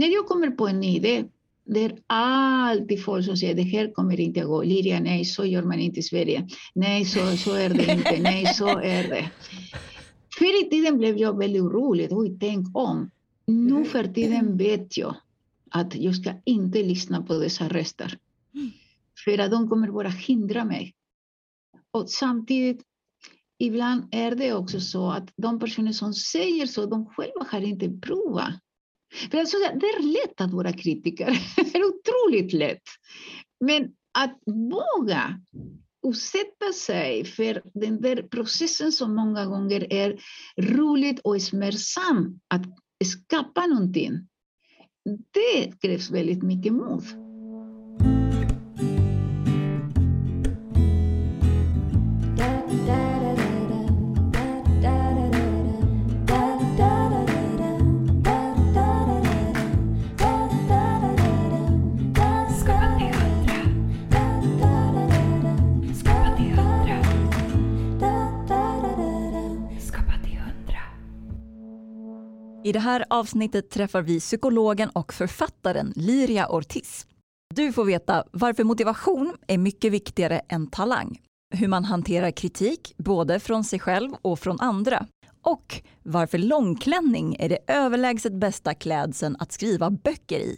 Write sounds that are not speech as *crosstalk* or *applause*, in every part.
när jag kommer på en idé, det är alltid folk som säger det här kommer inte att gå. Liria, nej, så gör man inte i Sverige. Nej, så, så är det inte. Nej, så är det. Förr i tiden blev jag väldigt orolig. Oj, tänk om. Nu för tiden vet jag att jag ska inte lyssna på dessa röster. För att de kommer bara hindra mig. Och samtidigt, ibland är det också så att de personer som säger så, de själva har inte provat. För alltså, det är lätt att vara kritiker. *laughs* Det är otroligt lätt. Men att våga utsätta sig för den där processen som många gånger är roligt och smärtsam att skapa någonting. Det krävs väldigt mycket mod. I det här avsnittet träffar vi psykologen och författaren Liria Ortiz. Du får veta varför motivation är mycket viktigare än talang, hur man hanterar kritik både från sig själv och från andra och varför långklänning är det överlägset bästa klädseln att skriva böcker i.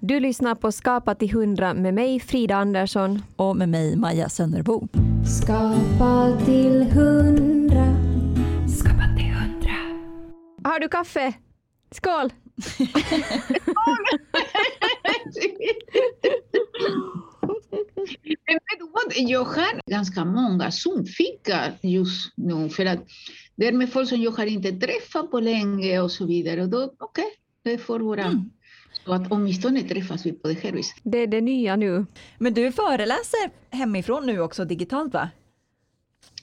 Du lyssnar på Skapa till hundra med mig Frida Andersson och med mig Maja Sönnerbo. Skapa till hundra. Skapa till hundra. Har du kaffe? Skål! Men vet du vad? Jag har ganska många solfickor just nu för att det är med folk som jag har inte träffat på länge och så vidare. Och då, okej, okay, det får vara mm. så att åtminstone träffas vi på det här viset. Det är det nya nu. Men du föreläser hemifrån nu också digitalt va?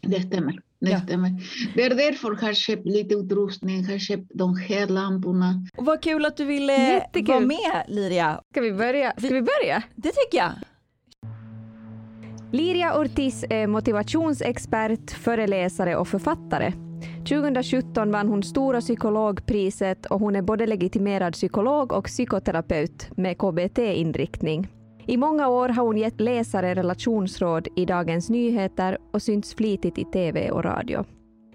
Det stämmer. Det ja. stämmer. Det är därför jag har köpt lite utrustning, har köpt de här lamporna. Och vad kul att du ville Jättekul. vara med Liria. Ska vi börja? Ska vi börja? Det tycker jag. Liria Ortiz är motivationsexpert, föreläsare och författare. 2017 vann hon Stora psykologpriset och hon är både legitimerad psykolog och psykoterapeut med KBT-inriktning. I många år har hon gett läsare relationsråd i Dagens Nyheter och synts flitigt i TV och radio.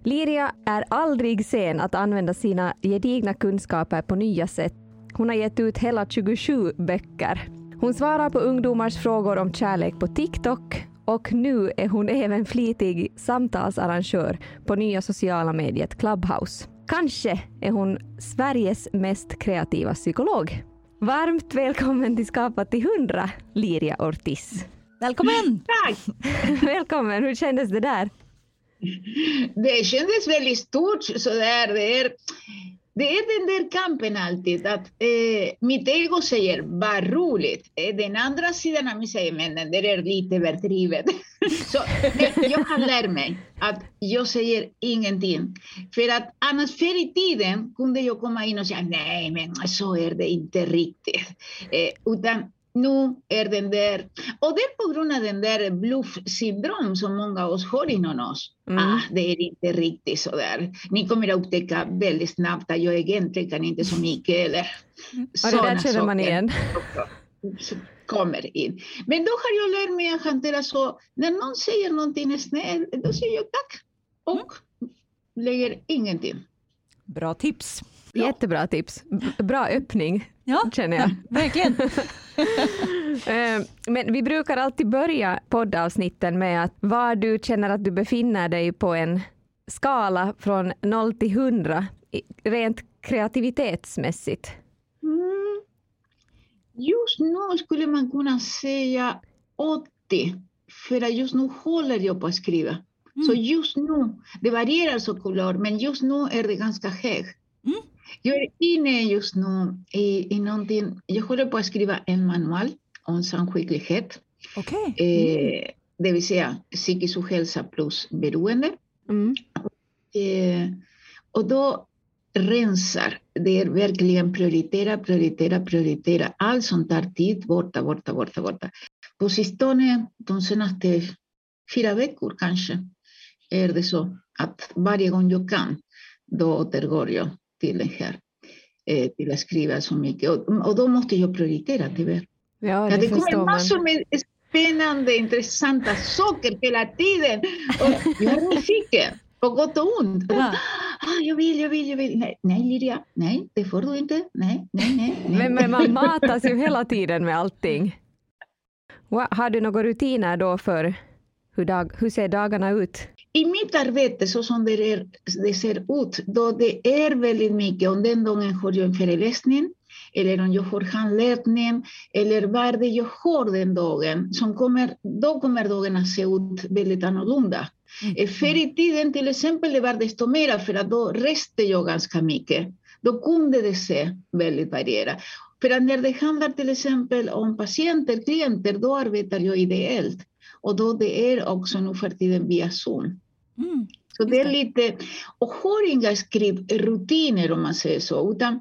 Liria är aldrig sen att använda sina gedigna kunskaper på nya sätt. Hon har gett ut hela 27 böcker. Hon svarar på ungdomars frågor om kärlek på TikTok och nu är hon även flitig samtalsarrangör på nya sociala mediet Clubhouse. Kanske är hon Sveriges mest kreativa psykolog. Varmt välkommen till Skapa till hundra, Liria Ortiz. Välkommen! Tack! *laughs* välkommen, hur kändes det där? Det kändes väldigt stort. Sådär. Det, är, det är den där kampen alltid. Att, eh, mitt ego säger vad roligt. Eh, den andra sidan av mig säger men det är lite överdrivet. Så *laughs* jag har lärt mig att jag säger ingenting. För att annars förr i tiden kunde jag komma in och säga nej, men så är det inte riktigt. Eh, utan nu är den där, och det är på grund av den där bluffsyndrom som många av oss har inom oss. Mm. Ah, det är inte riktigt så där. Ni kommer att upptäcka väldigt snabbt att jag egentligen inte är så mycket eller mm. Och det där känner man igen. kommer in. Men då har jag lärt mig att hantera så, när någon säger någonting snällt, då säger jag tack och lägger ingenting. Bra tips. Ja. Jättebra tips. Bra öppning, ja. känner jag. *laughs* Verkligen. *laughs* Eh, men vi brukar alltid börja poddavsnitten med att var du känner att du befinner dig på en skala från 0 till 100, rent kreativitetsmässigt. Mm. Just nu skulle man kunna säga 80, för att just nu håller jag på att skriva. Mm. Så just nu, det varierar såklart, men just nu är det ganska högt. Mm. Jag är inne just nu i, i någonting, jag håller på att skriva en manual om samsjuklighet. Okay. Eh, det vill säga psykisk ohälsa plus beroende. Mm. Eh, och då rensar, det är verkligen prioritera, prioritera, prioritera. Allt som tar tid, borta, borta, borta, borta. På sistone, de senaste fyra veckor kanske, är det så att varje gång jag kan, då återgår jag till den här. eh, till att skriva så mycket. Och, och då måste jag prioritera tyvärr. Ja, det, det kommer massor med spännande, intressanta saker hela tiden. Och jag är nyfiken, på gott och ont. Ja. ah, jag vill, jag vill, jag vill. Nej, nej Lydia, nej, det får du inte. Nej, nej, nej. nej. *laughs* Men, men man matas ju hela tiden med allting. Har du några rutiner då för hur, dag, hur ser dagarna ut? I mitt arbete, så som det, är, det ser ut, då det är väldigt mycket, om den dagen har jag en föreläsning, eller om jag har handledning, eller vad det jag har den dagen, som kommer, då kommer dagen att se ut väldigt annorlunda. Eh, Förr i tiden till exempel, det var desto mera, för att då reste jag ganska mycket. Då kunde det se väldigt varierat. För att när det handlar till exempel om patienter, klienter, då arbetar jag ideellt. Och då det är också nu för tiden via Zoom. Mm. Så det är lite, och har inga skrivrutiner om man säger så, utan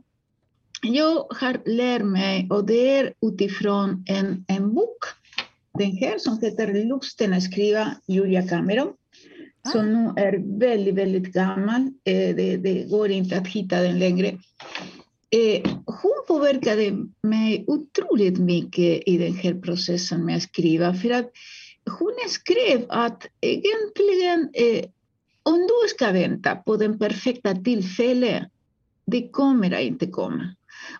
jag har lärt mig, och det är utifrån en, en bok, den här som heter Lusten att skriva, Julia Cameron, som nu är väldigt, väldigt gammal. Eh, det, det går inte att hitta den längre. Eh, hon påverkade mig otroligt mycket i den här processen med att skriva, för att hon skrev att egentligen eh, om du ska vänta på den perfekta tillfället, det kommer inte komma.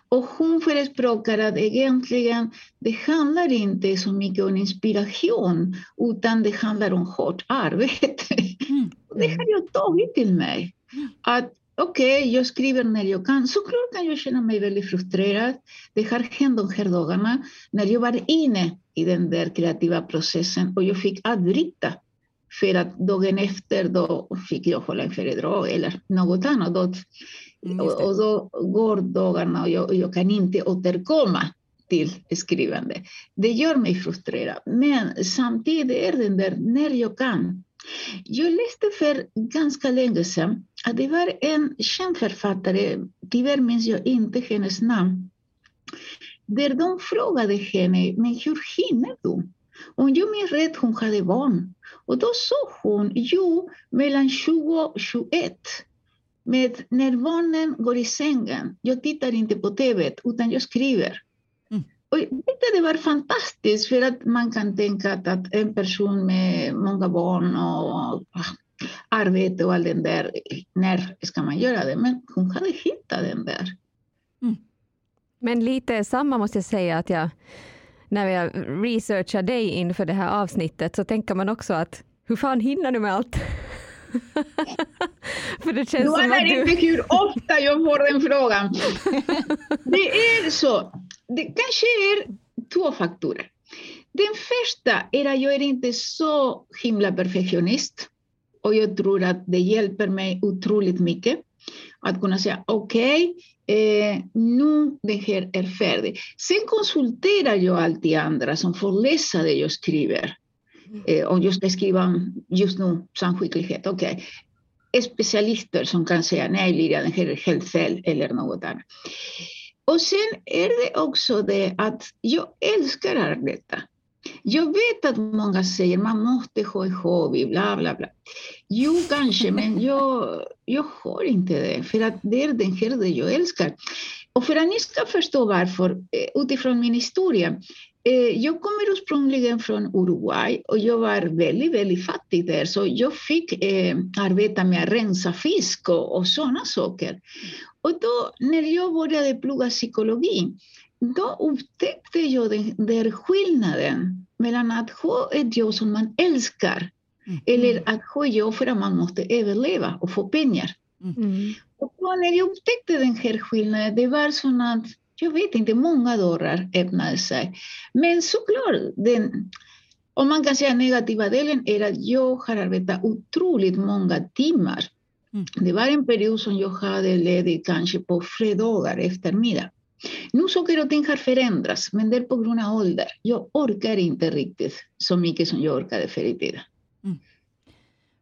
Och hon förespråkar att egentligen det handlar inte så mycket om inspiration, utan det handlar om hårt arbete. Mm. *laughs* Det har jag tagit till mig. Att okej, jag skriver när jag kan. Såklart kan jag känna mig väldigt frustrerad. Det har hänt de här dagarna när jag var inne i den där kreativa processen och jag fick avbryta. För att dagen efter då fick jag hålla en föredrag eller något annat. Då, Mm, och, det. och då går dagarna och jag, jag kan inte återkomma till skrivande. Det gör mig frustrerad. Men samtidigt är den där när jag kan. Jag läste för ganska länge sedan att det var en känd författare, tyvärr minns jag inte hennes namn, där de frågade henne, men hur hinner du? Om jag minns rätt, hon hade barn. Och då sa hon, jo, mellan 20 och 21. Med när barnen går i sängen, jag tittar inte på tv, utan jag skriver. Mm. Och det var fantastiskt, för att man kan tänka att, en person med många barn och arbete och allt den där, när ska man göra det? Men hon hade hittat den där. Men lite samma måste jag säga att jag, när jag researchar dig inför det här avsnittet så tänker man också att hur fan hinner du med allt? *laughs* För det Du känns som anar att du... inte hur ofta jag får den frågan. *laughs* Det är så. Det kanske är två faktorer. Den första är att jag är inte så himla perfektionist. Och jag tror att det hjälper mig otroligt mycket att kunna säga okej, eh, nu det här är. Sen konsulterar jag alltid andra som får läsa det jag skriver. Eh, om jag ska skriva just nu samskicklighet, okej. Specialister som kan säga nej Lydia, det här är helt fel eller något annat. Och sen är det också det att jag älskar att arbeta. Jag vet att många säger man måste ha en hobby, bla bla bla. Jo, kanske, men *laughs* jag, jag har inte det. För att det är den här det jag älskar. Och för att ni ska förstå varför, eh, utifrån min historia. Eh, jag kommer ursprungligen från Uruguay och jag var väldigt, väldigt fattig där. Så jag fick eh, arbeta med att rensa fisk och, och sådana saker. Och då när jag började plugga psykologi, då upptäckte jag den där skillnaden mellan att ha ett jobb som man älskar Mm. eller att ha jobb för att man måste överleva och få pengar. Mm. Och då när jag upptäckte den här skillnaden, det var som att, jag vet inte, många dörrar öppnade sig. Men såklart, den, om man kan säga negativa delen är att jag har arbetat otroligt många timmar. Mm. Det var en period som jag hade ledigt kanske på fredagar eftermiddag. Nu saker och ting har förändrats, men det är på grund av ålder. Jag orkar inte riktigt så mycket som jag orkade förr i tiden. Mm.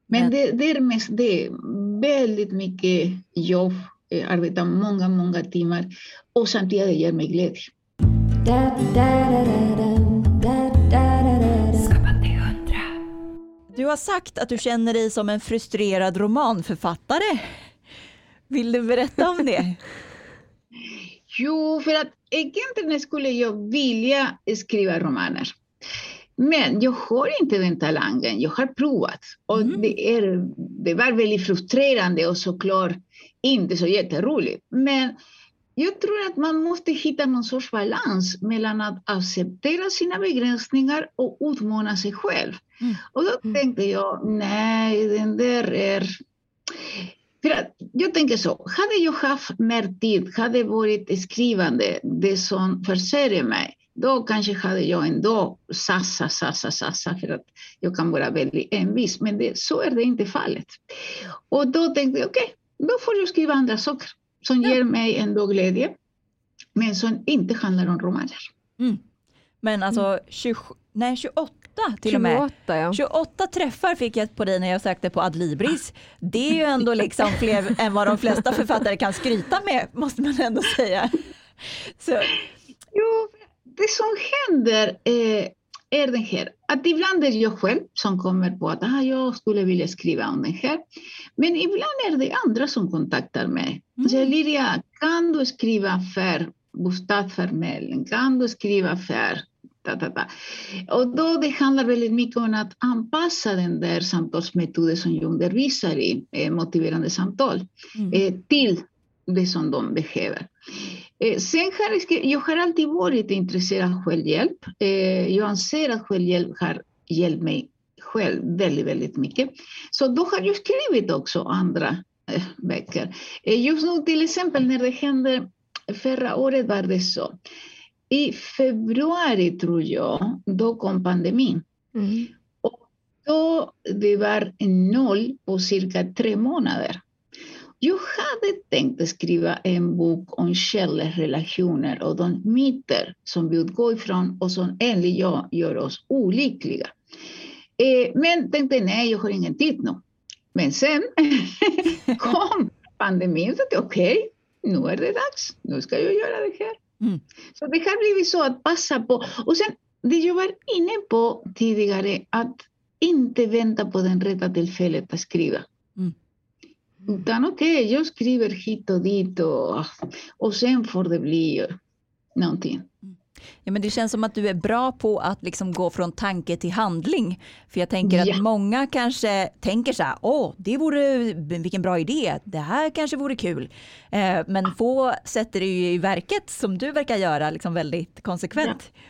Men Men- det, det är mest det. Väldigt mycket jobb, eh, arbeta många, många timmar och samtidigt det ger mig glädje. Du har sagt att du känner dig som en frustrerad romanförfattare. Vill du berätta om det? *laughs* Jo, för att egentligen skulle jag vilja skriva romaner. Men jag har inte den talangen. Jag har provat. Och mm. det, är, det var väldigt frustrerande och såklart inte så jätteroligt. Men jag tror att man måste hitta någon sorts balans mellan att acceptera sina begränsningar och utmana sig själv. Mm. Och då mm. tänkte jag, nej, den där är... För att jag tänker så, hade jag haft mer tid, hade varit skrivande, det som försörjer mig, då kanske hade jag ändå sassa, sassa, sassa för att jag kan vara väldigt envis. Men det, så är det inte fallet. Och då tänkte jag, okej, okay, då får jag skriva andra saker som ja. ger mig ändå glädje, men som inte handlar om romaner. Mm. Men alltså 20, nej, 28 till 28, och med. Ja. 28 träffar fick jag på dig när jag sökte på Adlibris. Det är ju ändå liksom fler än vad de flesta författare kan skryta med, måste man ändå säga. Så. Jo, det som händer eh, är det här att ibland är det jag själv som kommer på att ah, jag skulle vilja skriva om det här. Men ibland är det andra som kontaktar mig. Mm. Så Liria, kan du skriva för bostadsförmedling? Kan du skriva för Ta, ta, ta. Och då det handlar väldigt mycket om att anpassa den där samtalsmetoden som jag undervisar i, eh, motiverande samtal, mm. eh, till det som de behöver. Eh, sen har jag, har alltid varit intresserad av självhjälp. Eh, jag anser att självhjälp har hjälpt mig själv väldigt, väldigt mycket. Så då har jag skrivit också andra eh, böcker. Just nu till exempel när det hände, förra året var det så. I februari tror jag, då kom pandemin. Mm. Och då det var noll på cirka tre månader. Jag hade tänkt skriva en bok om kärleksrelationer och de myter som vi utgår ifrån och som enligt jag gör oss olyckliga. Eh, men tänkte nej, jag har ingen tid nu. Men sen kom *laughs* pandemin, så okej, okay, nu är det dags, nu ska jag göra det här. Mm. Så det har blivit så att passa på. Och sen det jag var inne på tidigare, att inte vänta på den rätta tillfället att skriva. Mm. Utan okej, Ja, men det känns som att du är bra på att liksom gå från tanke till handling. För jag tänker att många kanske tänker så här, åh, det vore, vilken bra idé, det här kanske vore kul. Eh, men få sätter det ju i verket som du verkar göra liksom väldigt konsekvent. Ja.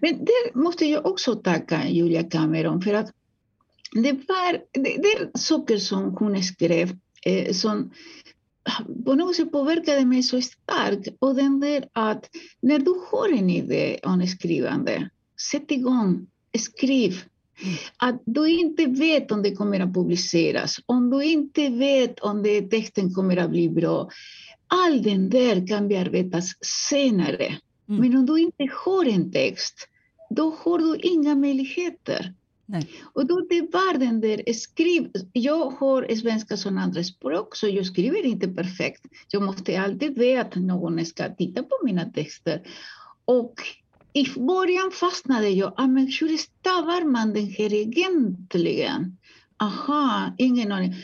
Men det måste jag också tacka Julia Cameron för att det, var, det, det är saker som hon skrev eh, som på något sätt påverkade mig så starkt. Och den där att när du har en idé om skrivande, sätt igång, skriv. Att du inte vet om det kommer att publiceras, om du inte vet om det, texten kommer att bli bra. Allt det där kan bearbetas senare. Mm. Men om du inte har en text, då har du inga möjligheter. Nej. Och då det var den där skriv... Jag har svenska som andraspråk så jag skriver inte perfekt. Jag måste alltid veta att någon ska titta på mina texter. Och i början fastnade jag. Ah, men hur stavar man den här egentligen? Aha, ingen aning.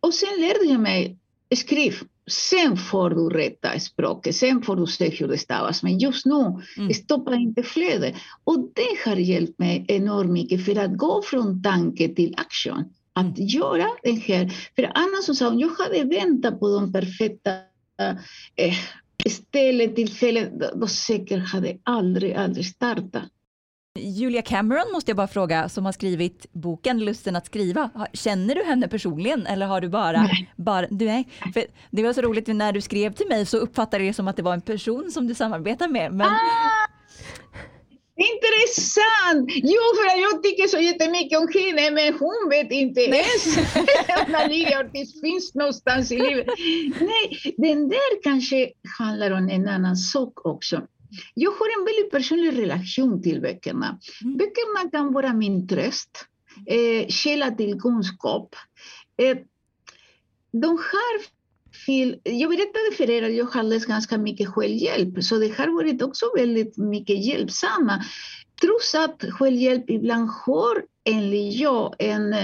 Och sen lärde jag mig skriv. Sen får du rätta språket, sen får du se hur det stavas. Men just nu, mm. stoppa inte flödet. Och det har hjälpt mig enormt mycket för att gå från tanke till aktion. Att mm. göra det här. För annars så sa hon, jag hade väntat på de perfekta eh, stället, tillfället. Då säkert hade aldrig, aldrig startat. Julia Cameron måste jag bara fråga, som har skrivit boken Lusten att skriva. Känner du henne personligen eller har du bara... Nej. bara du är, för det var så roligt, när du skrev till mig så uppfattade jag det som att det var en person som du samarbetar med. Men... Ah! Intressant! Jo, för jag tycker så jättemycket om henne, men hon vet inte ens *laughs* om Lilia Ortiz finns någonstans i livet. Nej, den där kanske handlar om en annan sak också. Jag har en väldigt personlig relation till böckerna. Mm. Böckerna kan vara min tröst, eh, källa till kunskap. Eh, de har jag berättade för er att jag har läst ganska mycket självhjälp, så det har varit också väldigt mycket hjälpsamma. Trots att självhjälp ibland har, enligt jag, en,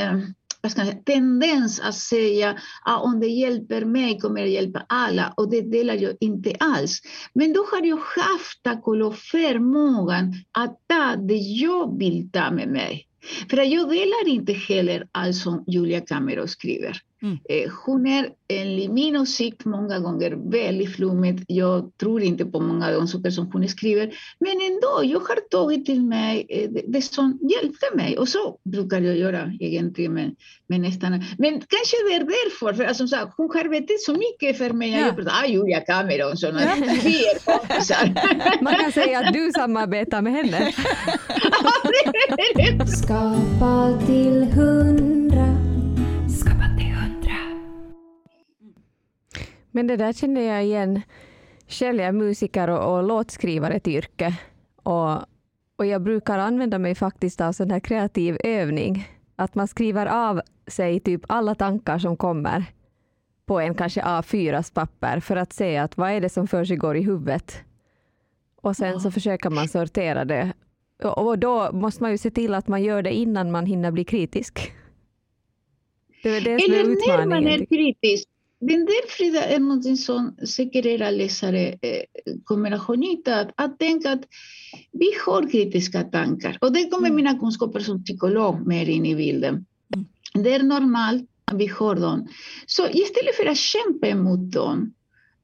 eh, tendens att säga att om det hjälper mig kommer det hjälpa alla och det delar jag inte alls. Men då har jag haft, tack och lov, förmågan att ta det jag vill ta med mig. För jag delar inte heller allt som Julia Cameron skriver. Mm. Eh, hon är enligt min åsikt många gånger väldigt flummig. Jag tror inte på många av de saker som hon skriver. Men ändå, jag har tagit till mig eh, det, som hjälpte mig. Och så brukar jag göra egentligen med, med nästan. Men kanske det är därför, för alltså, så, hon har betytt så mycket för mig. Ja. Jag pratar, ah, Julia Cameron, sådana ja. vi är kompisar. Man kan säga att du samarbetar med henne. *laughs* Skapa till hundra Men det där känner jag igen. Själv är jag musiker och, och låtskrivare till yrke. Och, och jag brukar använda mig faktiskt av sån här kreativ övning. Att man skriver av sig typ alla tankar som kommer på en kanske A4 papper för att se att vad är det som för sig går i huvudet. Och sen så försöker man sortera det. Och då måste man ju se till att man gör det innan man hinner bli kritisk. Det är det som Eller är när man är kritisk. Den där Frida era läsare eh, kommer att ha nytta av. Att tänka att vi har kritiska tankar. Och det kommer mm. mina kunskaper som psykolog mer in i bilden. Mm. Det är normalt att vi har dem. Så istället för att kämpa emot dem,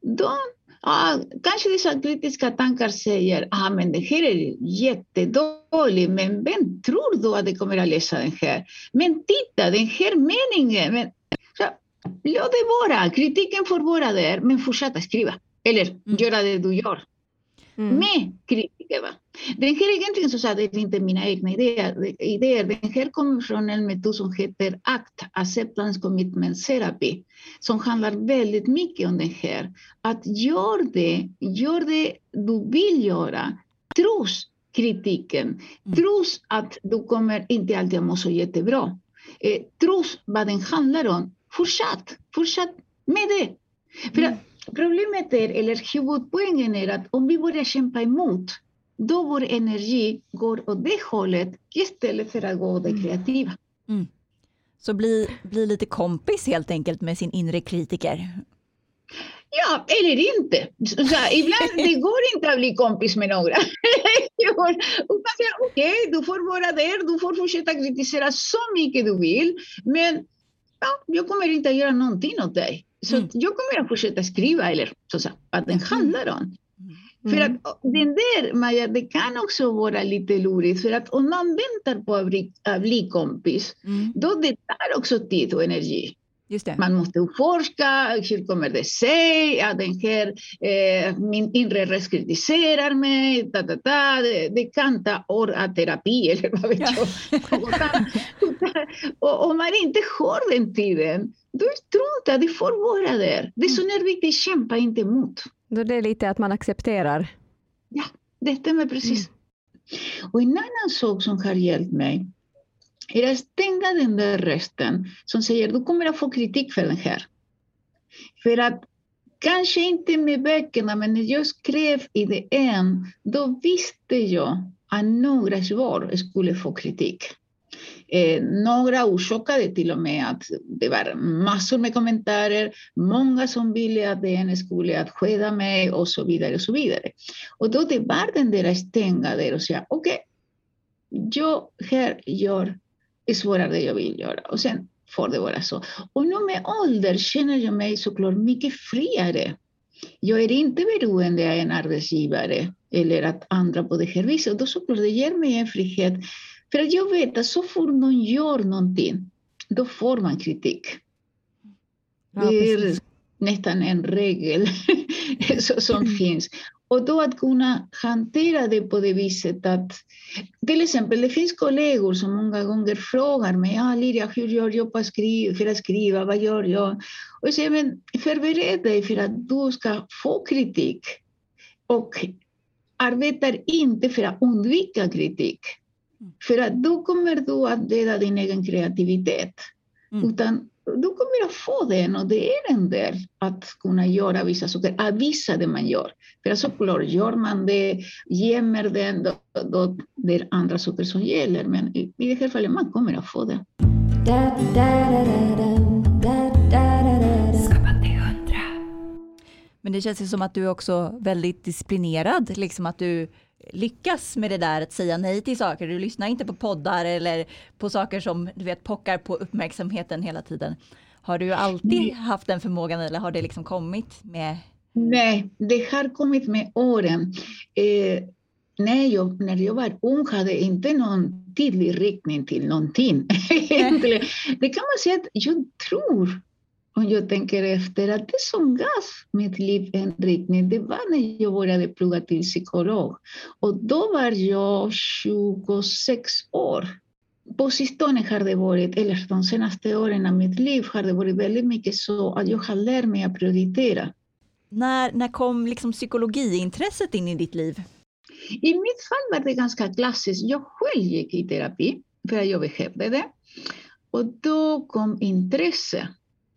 de, ah, kanske dessa kritiska tankar säger ah, men det här är jättedåligt, men vem tror då att det kommer att läsa den här? Men titta, den här meningen, men, Låt det vara, kritiken får vara där, men fortsätta skriva. Eller mm. göra det du gör. Mm. Med kritiker. Va? Den här egentligen så det är inte mina egna idéer. idéer. Den här kommer från en metod som heter ACT, Acceptance Commitment Therapy, som handlar väldigt mycket om det här. Att gör det, gör det du vill göra, trots kritiken, mm. trots att du kommer inte alltid att må så jättebra, eh, trots vad den handlar om, fortsatt, fortsatt med det. För mm. problemet är, eller huvudpoängen är att om vi börjar kämpa emot, då vår energi går åt det hållet istället för att gå åt det mm. kreativa. Mm. Så bli, bli lite kompis helt enkelt med sin inre kritiker. Ja, eller inte. Så ibland det *laughs* går inte att bli kompis med några. *laughs* Okej, okay, du får vara där, du får fortsätta kritisera så mycket du vill, men ja, jag kommer inte att göra någonting åt dig. Så mm. jag kommer att fortsätta skriva, eller så att, att den mm. handlar om. Mm. För att den där, Maja, det kan också vara lite lurigt. För att om man väntar på att bli, att bli kompis, mm. då det tar också tid och energi. Man måste utforska, hur kommer det sig att den här, eh, min inre röst kritiserar mig, ta, ta, ta. Det, det kan ta år av terapi *laughs* eller vad vet jag. och om man inte har den tiden, då strunta, det får vara där. Det är så när vi kämpa inte emot. Då det är lite att man accepterar? Ja, det stämmer precis. Mm. Och en annan sak som har hjälpt mig, är att stänga den där rösten som säger du kommer att få kritik för den här. För att kanske inte med böckerna, men när jag skrev i DN, då visste jag att några svar skulle få kritik. Eh, några orsakade till och med att det var massor med kommentarer, många som ville att DN skulle att skeda mig och så vidare. Och så vidare. Och då det var den där stänga där och säga okej, okay, jag här gör är svårare jag vill göra. Och sen får det vara så. Och nu med ålder känner jag mig såklart mycket friare. Jag är inte beroende av en arbetsgivare eller att andra på det här viset. Och då såklart det ger mig en frihet. För att jag vet att så fort någon gör någonting, då får man kritik. Ja, det är nästan en regel *laughs* som finns. Och då att kunna hantera det på det viset att till exempel det finns kollegor som många gånger frågar mig, ah, Liria, hur gör jag på skriva, för att skriva, vad gör jag? Och jag säger, men förbered dig för att du ska få kritik och arbetar inte för att undvika kritik. För att då kommer du att döda din egen kreativitet. Mm. Utan du kommer att få den och det är en del att kunna göra vissa saker, att visa det man gör. För såklart, gör man det, gömmer den, då, då det är andra saker som gäller. Men i det här fallet, man kommer att få det. Men det känns ju som att du är också väldigt disciplinerad, liksom att du lyckas med det där att säga nej till saker. Du lyssnar inte på poddar eller på saker som du vet pockar på uppmärksamheten hela tiden. Har du alltid nej. haft den förmågan eller har det liksom kommit med? Nej, det har kommit med åren. Eh, när, jag, när jag var ung hade jag inte någon tydlig riktning till någonting. *laughs* det kan man säga att jag tror om jag tänker efter, att det som gav mitt liv en riktning, det var när jag började plugga till psykolog. Och då var jag 26 år. På sistone har det varit, eller de senaste åren av mitt liv, har det varit väldigt mycket så att jag har lärt mig att prioritera. När, när kom liksom psykologiintresset in i ditt liv? I mitt fall var det ganska klassiskt. Jag själv gick i terapi för att jag behövde det. Och då kom intresse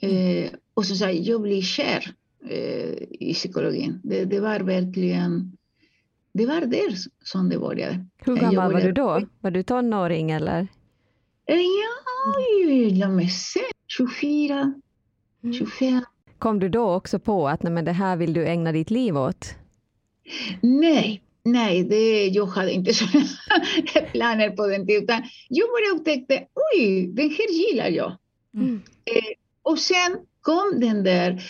Eh, och så sa jag, jag blir kär eh, i psykologin. Det, det, var verkligen, det var där som det började. Hur gammal var du då? Var du tonåring eller? Eh, ja, låt mig se, 24, 25. Mm. Kom du då också på att nej, men det här vill du ägna ditt liv åt? Nej, nej, det, jag hade inte *laughs* sådana planer på den tiden. Jag bara upptäckte, oj, den här gillar jag. Mm. Eh, och sen kom den där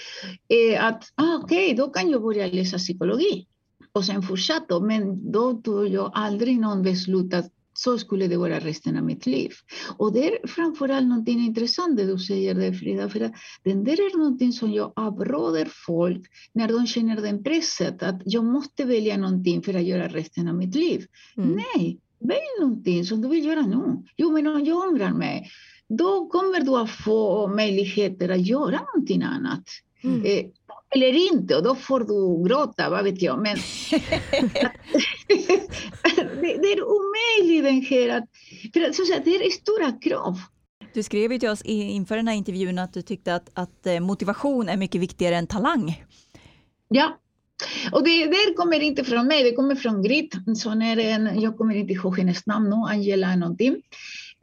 eh, att, ah, okej, okay, då kan jag börja läsa psykologi. Och sen fortsatte, men då tog jag aldrig någon beslut att så skulle det vara resten av mitt liv. Och det är framförallt någonting intressant det du säger där Frida, för att den där är någonting som jag avråder folk när de känner den presset att jag måste välja någonting för att göra resten av mitt liv. Mm. Nej, välj någonting som du vill göra nu. Jo, men om jag ångrar mig, då kommer du att få möjligheter att göra någonting annat. Mm. Eh, eller inte, och då får du gråta, vad vet jag. Men *laughs* det, det, är omöjligt den här att, för så att det är stora krav. Du skrev ju till oss inför den här intervjun att du tyckte att, att eh, motivation är mycket viktigare än talang. Ja, och det där kommer inte från mig, det kommer från Grit, som är en, jag kommer inte ihåg hennes namn nu, Angela någonting.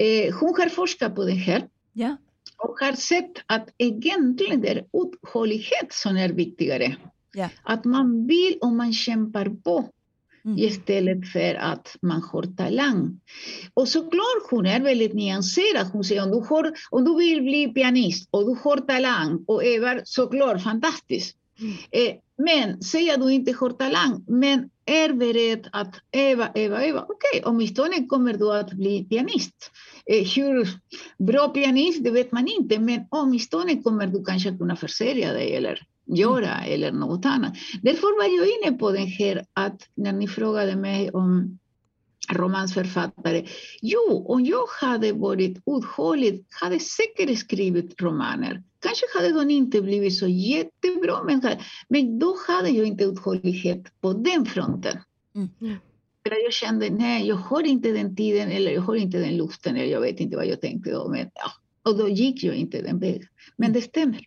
Eh, hon har forskat på det här ja. och har sett att egentligen det är uthållighet som är viktigare. Ja. Att man vill och man kämpar på mm. istället för att man har talang. Och såklart hon är väldigt nyanserad. Hon säger om du, har, om du vill bli pianist och du har talang och övar, såklart fantastiskt. Mm. Eh, men säg att du inte har talang, men är beredd att öva, öva, öva. Okej, okay, åtminstone kommer du att bli pianist. Eh, hur bra pianist, det vet man inte, men åtminstone kommer du kanske kunna försörja dig eller göra mm. eller något annat. Därför var jag inne på det här att när ni frågade mig om romansförfattare. Jo, om jag hade varit uthållig hade jag säkert skrivit romaner. Kanske hade de inte blivit så jättebra, men, men då hade jag inte uthållighet på den fronten. Mm. För jag kände, nej, jag har inte den tiden eller jag har inte den luften eller jag vet inte vad jag tänkte då. Men, ja. Och då gick jag inte den vägen. Men det stämmer.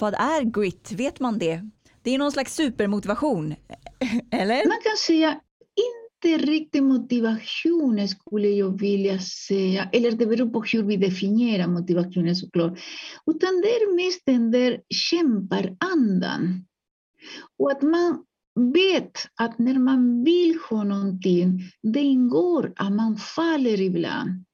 Vad är grit? Vet man det? Det är någon slags supermotivation, *laughs* eller? Man kan säga inte riktigt motivation skulle jag vilja säga, eller det beror på hur vi definierar motivationen såklart, utan det är mest den där kämparandan. Och att man vet att när man vill ha någonting, det ingår att man faller ibland.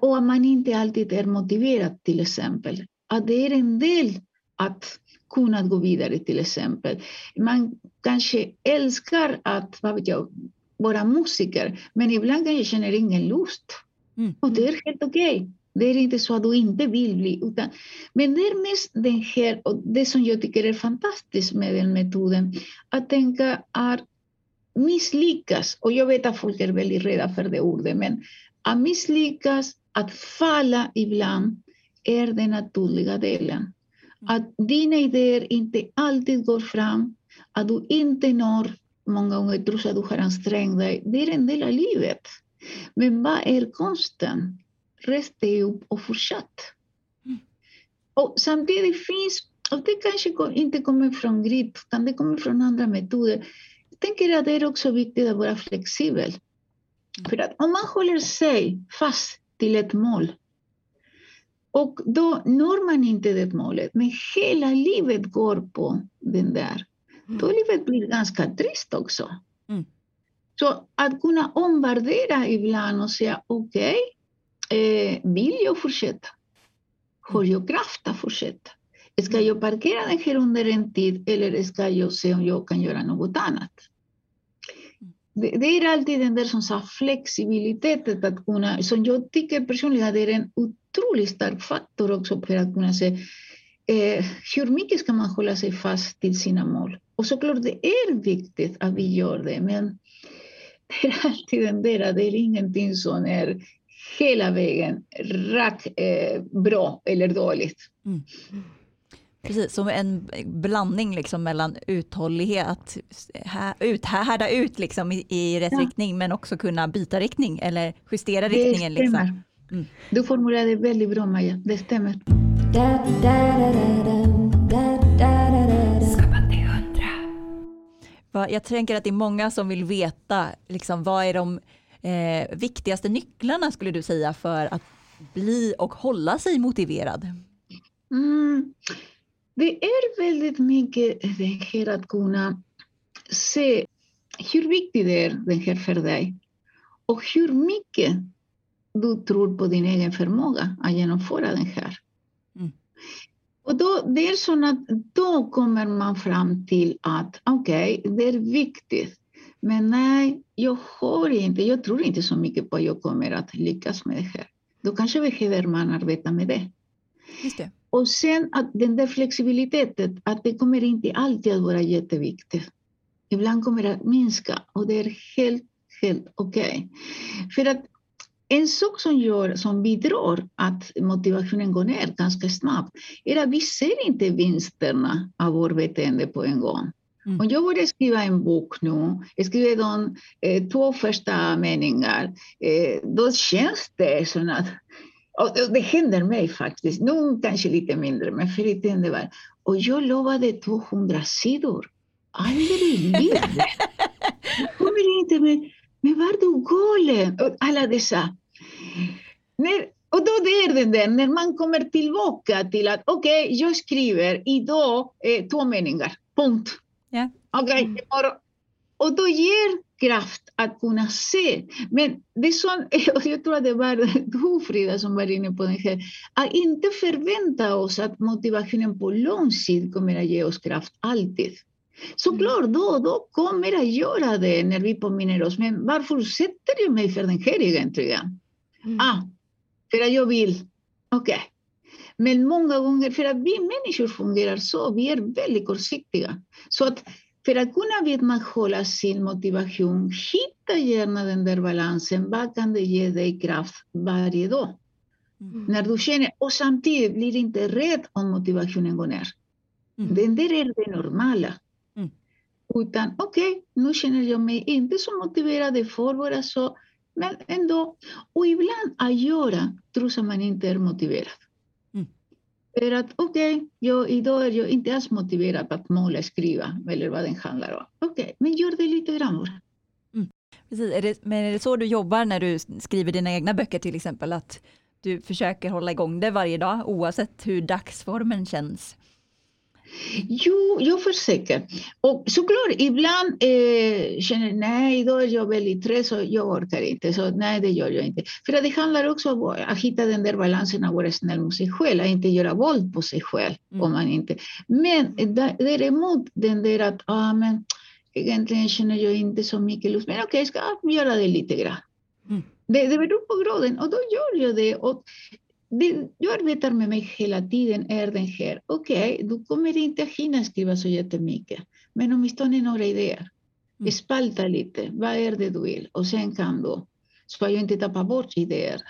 Och att man inte alltid är motiverad till exempel. Att det är en del att kunna gå vidare till exempel. Man kanske älskar att vad vet jag, vara musiker, men ibland kanske känner ingen lust. Mm. Och det är helt okej. Okay. Det är inte så att du inte vill bli. Utan, men det är mest den här, och det som jag tycker är fantastiskt med den metoden, att tänka att misslyckas, och jag vet att folk är väldigt rädda för det ordet, men att misslyckas, att falla ibland, är den naturliga delen. Att dina idéer inte alltid går fram, att du inte når många gånger trots att du har ansträngt dig. Det är en del av livet. Men vad är konsten? Rest dig upp och fortsätt. Mm. Och samtidigt finns, och det kanske inte kommer från grit, utan det kommer från andra metoder, tänker att det är också viktigt att vara flexibel. Mm. För att om man håller sig fast till ett mål och då når man inte det målet, men hela livet går på den där. Mm. Då livet blir ganska trist också. Mm. Så att kunna omvärdera ibland och säga okej, okay, eh, vill jag fortsätta? Har jag kraft att fortsätta? Ska jag parkera den här under en tid eller ska jag se om jag kan göra något annat? Det, det är alltid den där som sa flexibiliteten att kunna, som jag tycker personligen det är en otroligt stark faktor också för att kunna se eh, hur mycket ska man hålla sig fast till sina mål. Och såklart det är viktigt att vi gör det, men det är alltid den där, det är ingenting som är hela vägen rakt eh, bra eller dåligt. Mm. Precis, som en blandning liksom mellan uthållighet, uthärda ut liksom i, i rätt ja. riktning men också kunna byta riktning eller justera det riktningen. Liksom. Mm. Du formulerade väldigt bra Maja, det stämmer. Jag tänker att det är många som vill veta liksom, vad är de eh, viktigaste nycklarna skulle du säga för att bli och hålla sig motiverad? Mm. Det är väldigt mycket det här att kunna se hur viktigt det är det här för dig och hur mycket du tror på din egen förmåga att genomföra den här. Mm. Och då, det är så att då kommer man fram till att okej, okay, det är viktigt. Men nej, jag har inte, jag tror inte så mycket på att jag kommer att lyckas med det här. Då kanske behöver man arbeta med det. Just det. Och sen att den där flexibiliteten, att det kommer inte alltid att vara jätteviktigt. Ibland kommer det att minska och det är helt, helt okej. Okay. För att en sak som, gör, som bidrar att motivationen går ner ganska snabbt är att vi ser inte vinsterna av vårt beteende på en gång. Mm. Om jag börjar skriva en bok nu, jag skriver de eh, två första meningar, eh, då känns det som att och det händer mig faktiskt, nu kanske lite mindre, men förr i tiden det. Och jag lovade 200 sidor. Aldrig i livet. Kommer *laughs* inte med, men var du galen? alla dessa. När, och då är det där, när man kommer tillbaka till att okej, okay, jag skriver idag eh, två meningar, punkt. Yeah. Okej, okay, mm. Och då ger kraft att kunna se. Men det är så, *laughs* jag tror att det var *laughs* du Frida som var inne på det här, att inte förvänta oss att motivationen på lång sikt kommer att ge oss kraft alltid. Såklart, mm. då, då kommer att göra det när vi påminner oss. Men varför sätter jag mig för den här egentligen? Mm. Ah, för att jag vill. Okej. Okay. Men många gånger, för att vi människor fungerar så, vi är väldigt kortsiktiga. Så att för att kunna vidmakthålla sin motivation, hitta gärna den där balansen. Vad kan det ge dig kraft varje dag? Mm. När du känner, och samtidigt blir inte rädd om motivationen går ner. Mm. Den där är det normala. Mm. Utan okej, okay, nu känner jag mig inte så motiverad, det får vara så. Men ändå, och ibland att göra trots att man inte är motiverad. För att okej, okay, idag är jag inte alls motiverad att måla, skriva eller vad den handlar om. Okej, okay, men gör det lite grann bara. Mm. Precis. Är det, men är det så du jobbar när du skriver dina egna böcker till exempel? Att du försöker hålla igång det varje dag oavsett hur dagsformen känns? Jo, jag försöker. Och såklart, ibland eh, känner jag nej, då är jag väldigt trött så jag orkar inte. Så nej, det gör jag inte. För det handlar också om att hitta den där balansen att vara snäll mot sig själv, att inte göra våld på sig själv. Mm. Om man inte. Men däremot den där att ah, men, egentligen känner jag inte så mycket lust, men okej, okay, ska jag göra det lite grann. Mm. Det, det beror på graden och då gör jag det. Och det jag arbetar med mig hela tiden är den här, okej, okay, du kommer inte att hinna skriva så jättemycket, men åtminstone några idéer. Mm. Spalta lite, vad är det du vill? Och sen kan du, så att jag inte tappar bort idéer.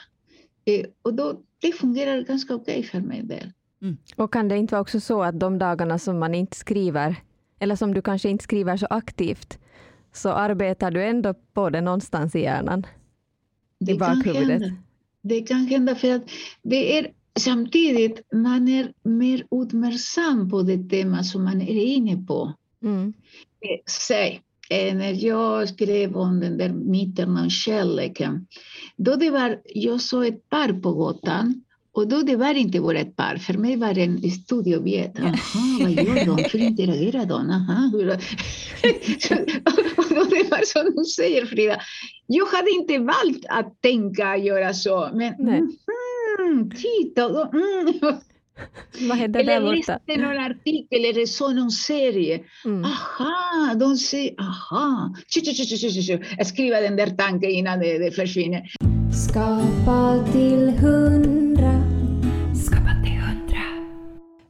Eh, och då, det fungerar ganska okej okay för mig där. Mm. Och kan det inte vara också så att de dagarna som man inte skriver, eller som du kanske inte skriver så aktivt, så arbetar du ändå på det någonstans i hjärnan? Det I bakhuvudet? Det kan hända för att det är samtidigt man är mer uppmärksam på det tema som man är inne på. Mm. Eh, säg, eh, när jag skrev om den där myten om kärleken, då det var, jag såg ett par på gatan och då det var inte bara ett par, för mig var det en studioobjekt. Jaha, vad gör de? Hur interagerar de? Aha, hur... *laughs* och då det var som du säger Frida, jag hade inte valt att tänka göra så, men mm, titta, då, mm. Vad hände där borta? Eller läste någon artikel eller så någon serie. Mm. Aha, de säger, aha. Jag skriver den där tanken innan det, det försvinner. Skapa till hundra.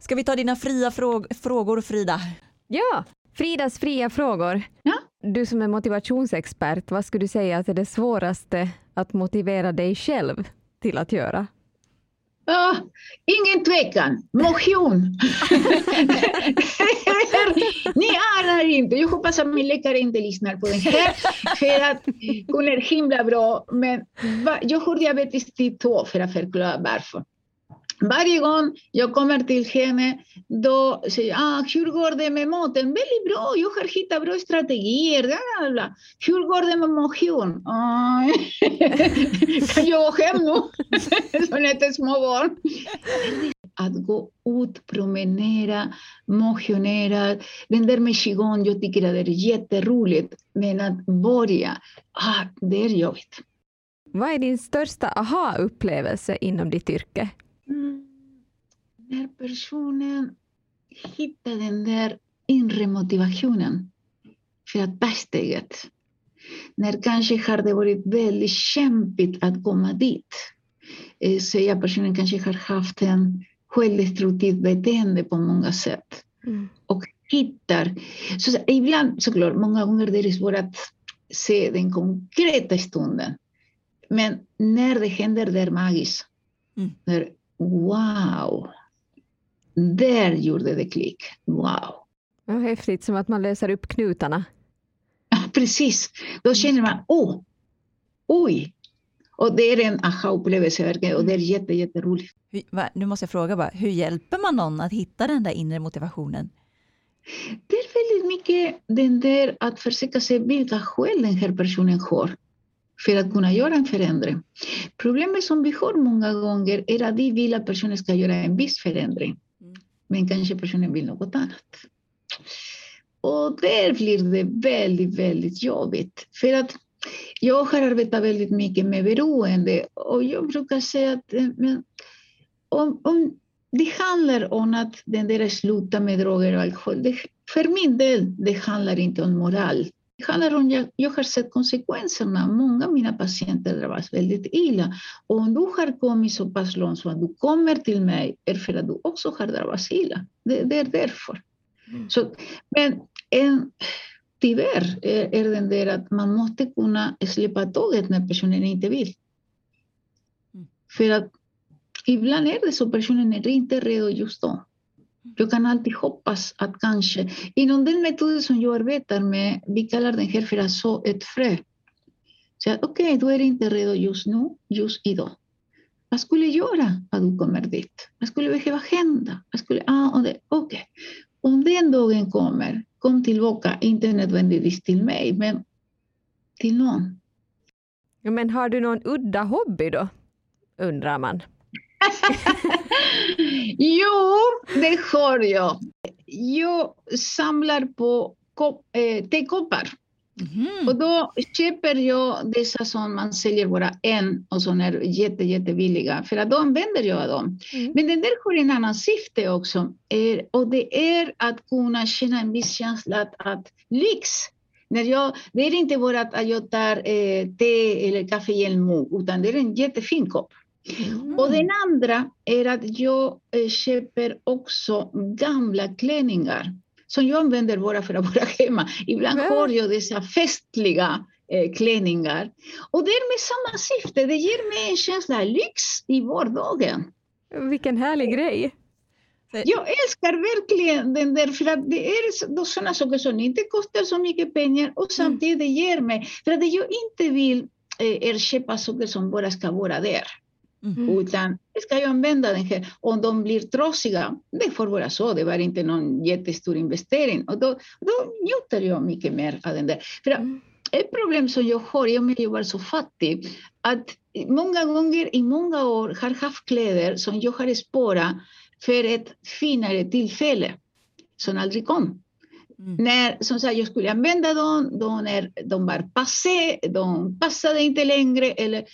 Ska vi ta dina fria fråg frågor Frida? Ja, Fridas fria frågor. Ja? Du som är motivationsexpert, vad skulle du säga är det svåraste att motivera dig själv till att göra? Uh, ingen tvekan, motion. *laughs* Ni anar inte, jag hoppas att min läkare inte lyssnar på den här, för att hon är himla bra, men jag har diabetes typ 2 för att förklara varför. Varje gång jag kommer till henne, då säger jag, ah, hur går det med maten? Väldigt bra, jag har hittat bra strategier. Bla, bla. Hur går det med motion? Ah, *laughs* kan jag gå hem nu? *laughs* Som ett små barn. Att gå ut, promenera, motionera. Den där med qigong, jag tycker att det är jätteroligt. Men att börja, ah, det är jobbigt. Vad är din största aha-upplevelse inom ditt yrke? När personen hittar den där inre motivationen för att ta steget. När kanske har det varit väldigt kämpigt att komma dit. Eh, säga personen kanske har haft en självdestruktivt beteende på många sätt. Mm. Och hittar... Så, ibland såklart, många gånger det är svårt att se den konkreta stunden. Men när det händer, det är magiskt. Mm. När, wow, där gjorde det klick. Wow! Ja, häftigt, som att man löser upp knutarna. Ja, precis. Då känner man, oh, oj! Och det är en aha-upplevelse och det är jätte, jätteroligt. Nu måste jag fråga bara, hur hjälper man någon att hitta den där inre motivationen? Det är väldigt mycket den där att försöka se vilka skäl den här personen har för att kunna göra en förändring. Problemet som vi har många gånger är att vi vill att personen ska göra en viss förändring. Men kanske personen vill något annat. Och där blir det väldigt, väldigt jobbigt. För att jag har arbetat väldigt mycket med beroende och jag brukar säga att eh, men, om, om det handlar om att den där sluta med droger och alkohol. Det, för min del, det handlar inte om moral. Det handlar om, jag, jag har sett konsekvenserna. Många av mina patienter drabbas väldigt illa. Och om du har kommit så pass långt så att du kommer till mig är för att du också har drabbats illa. Det, det är därför. Mm. Så, men en, tyvärr är, är den där att man måste kunna släppa taget när personen inte vill. Mm. För att ibland är det så personen är inte redo just då. Jag kan alltid hoppas att kanske, inom den metoden som jag arbetar med, vi kallar den här för att så ett frö. Så okej, okay, du är inte redo just nu, just idag. Vad skulle jag göra att du kommer dit? Vad skulle behöva hända? Vad skulle, ah, Okej, okay. om den dagen kommer, kom tillbaka, inte nödvändigtvis till mig, men till någon. Men har du någon udda hobby då, undrar man? *laughs* jo, det har jag. Jag samlar på eh, tekoppar. Mm. Och då köper jag dessa som man säljer bara en och som är jätte, jättebilliga, för att då använder jag dem. Mm. Men den där har en annan syfte också, är, och det är att kunna känna en viss känsla att, att lyx. När jag, det är inte bara att jag tar eh, te eller kaffe i en mugg, utan det är en jättefin kopp. Mm. Och den andra är att jag eh, köper också gamla klänningar som jag använder bara för att vara *laughs* hemma. Ibland mm. har jag dessa festliga eh, klänningar. Och det är med samma syfte, det ger mig en känsla av lyx i vardagen. Vilken härlig grej! Jag älskar verkligen den där, för att det är sådana saker som inte kostar så mycket pengar och mm. samtidigt ger mig, för att jag inte vill eh, köpa saker som bara ska vara där. Mm. Utan ska jag använda den här. Om de blir trasiga, det får vara så. Det var inte någon jättestor investering. Och då, då njuter jag mycket mer av den där. För mm. ett problem som jag har, i och med att jag var så fattig, att många gånger i många år har haft kläder som jag har sparat för ett finare tillfälle som aldrig kom. Mm. När som sagt, jag skulle använda dem, då när de var passé, de passade inte längre. Eller,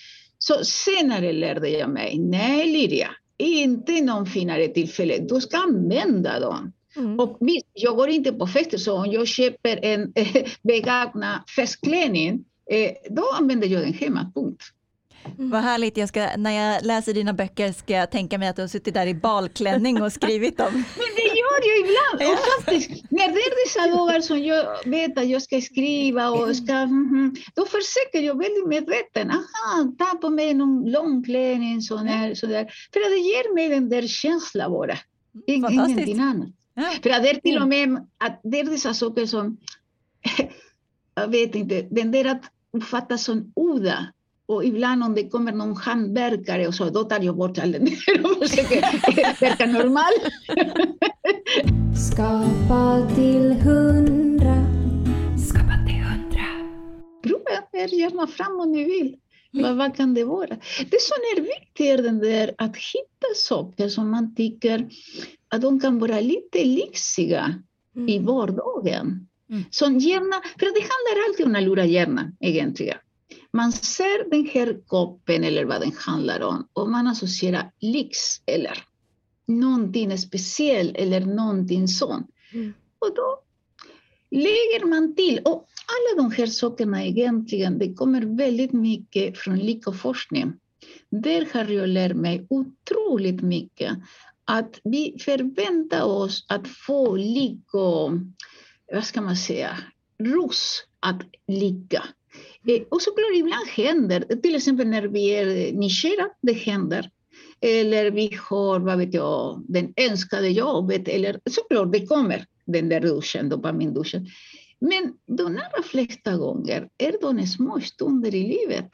så senare lärde jag mig, nej Liria, inte någon finare tillfälle, du ska använda dem. Mm. Och visst, jag går inte på fester, så om jag köper en *laughs* äh, begagnad festklänning, eh, då använder jag den hemma, punkt. Mm. Vad härligt, jag ska, när jag läser dina böcker ska jag tänka mig att du har suttit där i balklänning och skrivit dem. *laughs* Men det gör jag ibland. Och faktiskt, när det är dessa dagar som jag vet att jag ska skriva och ska, mm, då försöker jag väldigt medveten. Aha, ta på mig någon lång klänning sån här, så där. För att det ger mig den där känslan bara. Ingenting annat. Ja. För det är till och med att det är dessa saker som, *laughs* jag vet inte, den där att uppfattas som udda och ibland om det kommer någon hantverkare och så, då tar jag bort all den där och försöker verka normal. Skapa till hundra. Skapa till hundra. Prova er gärna fram om ni vill. Vad, vad kan det vara? Det som är viktigt är den där att hitta saker som man tycker att de kan vara lite lyxiga mm. i vardagen. Mm. Som gärna, för det handlar alltid om att lura hjärnan egentligen. Man ser den här koppen eller vad den handlar om och man associerar lyx eller någonting speciellt eller någonting sånt. Mm. Och då lägger man till. Och alla de här sakerna egentligen, det kommer väldigt mycket från lyckoforskning. Där har jag lärt mig otroligt mycket. Att vi förväntar oss att få lycko, vad ska man säga, ros att lycka. Eh, och såklart ibland händer, till exempel när vi är nykera, det händer. Eller vi har, vad vet jag, den önskade jobbet. Eller såklart, det kommer, den där duschen, dopaminduschen. Men de allra flesta gånger är de små stunder i livet,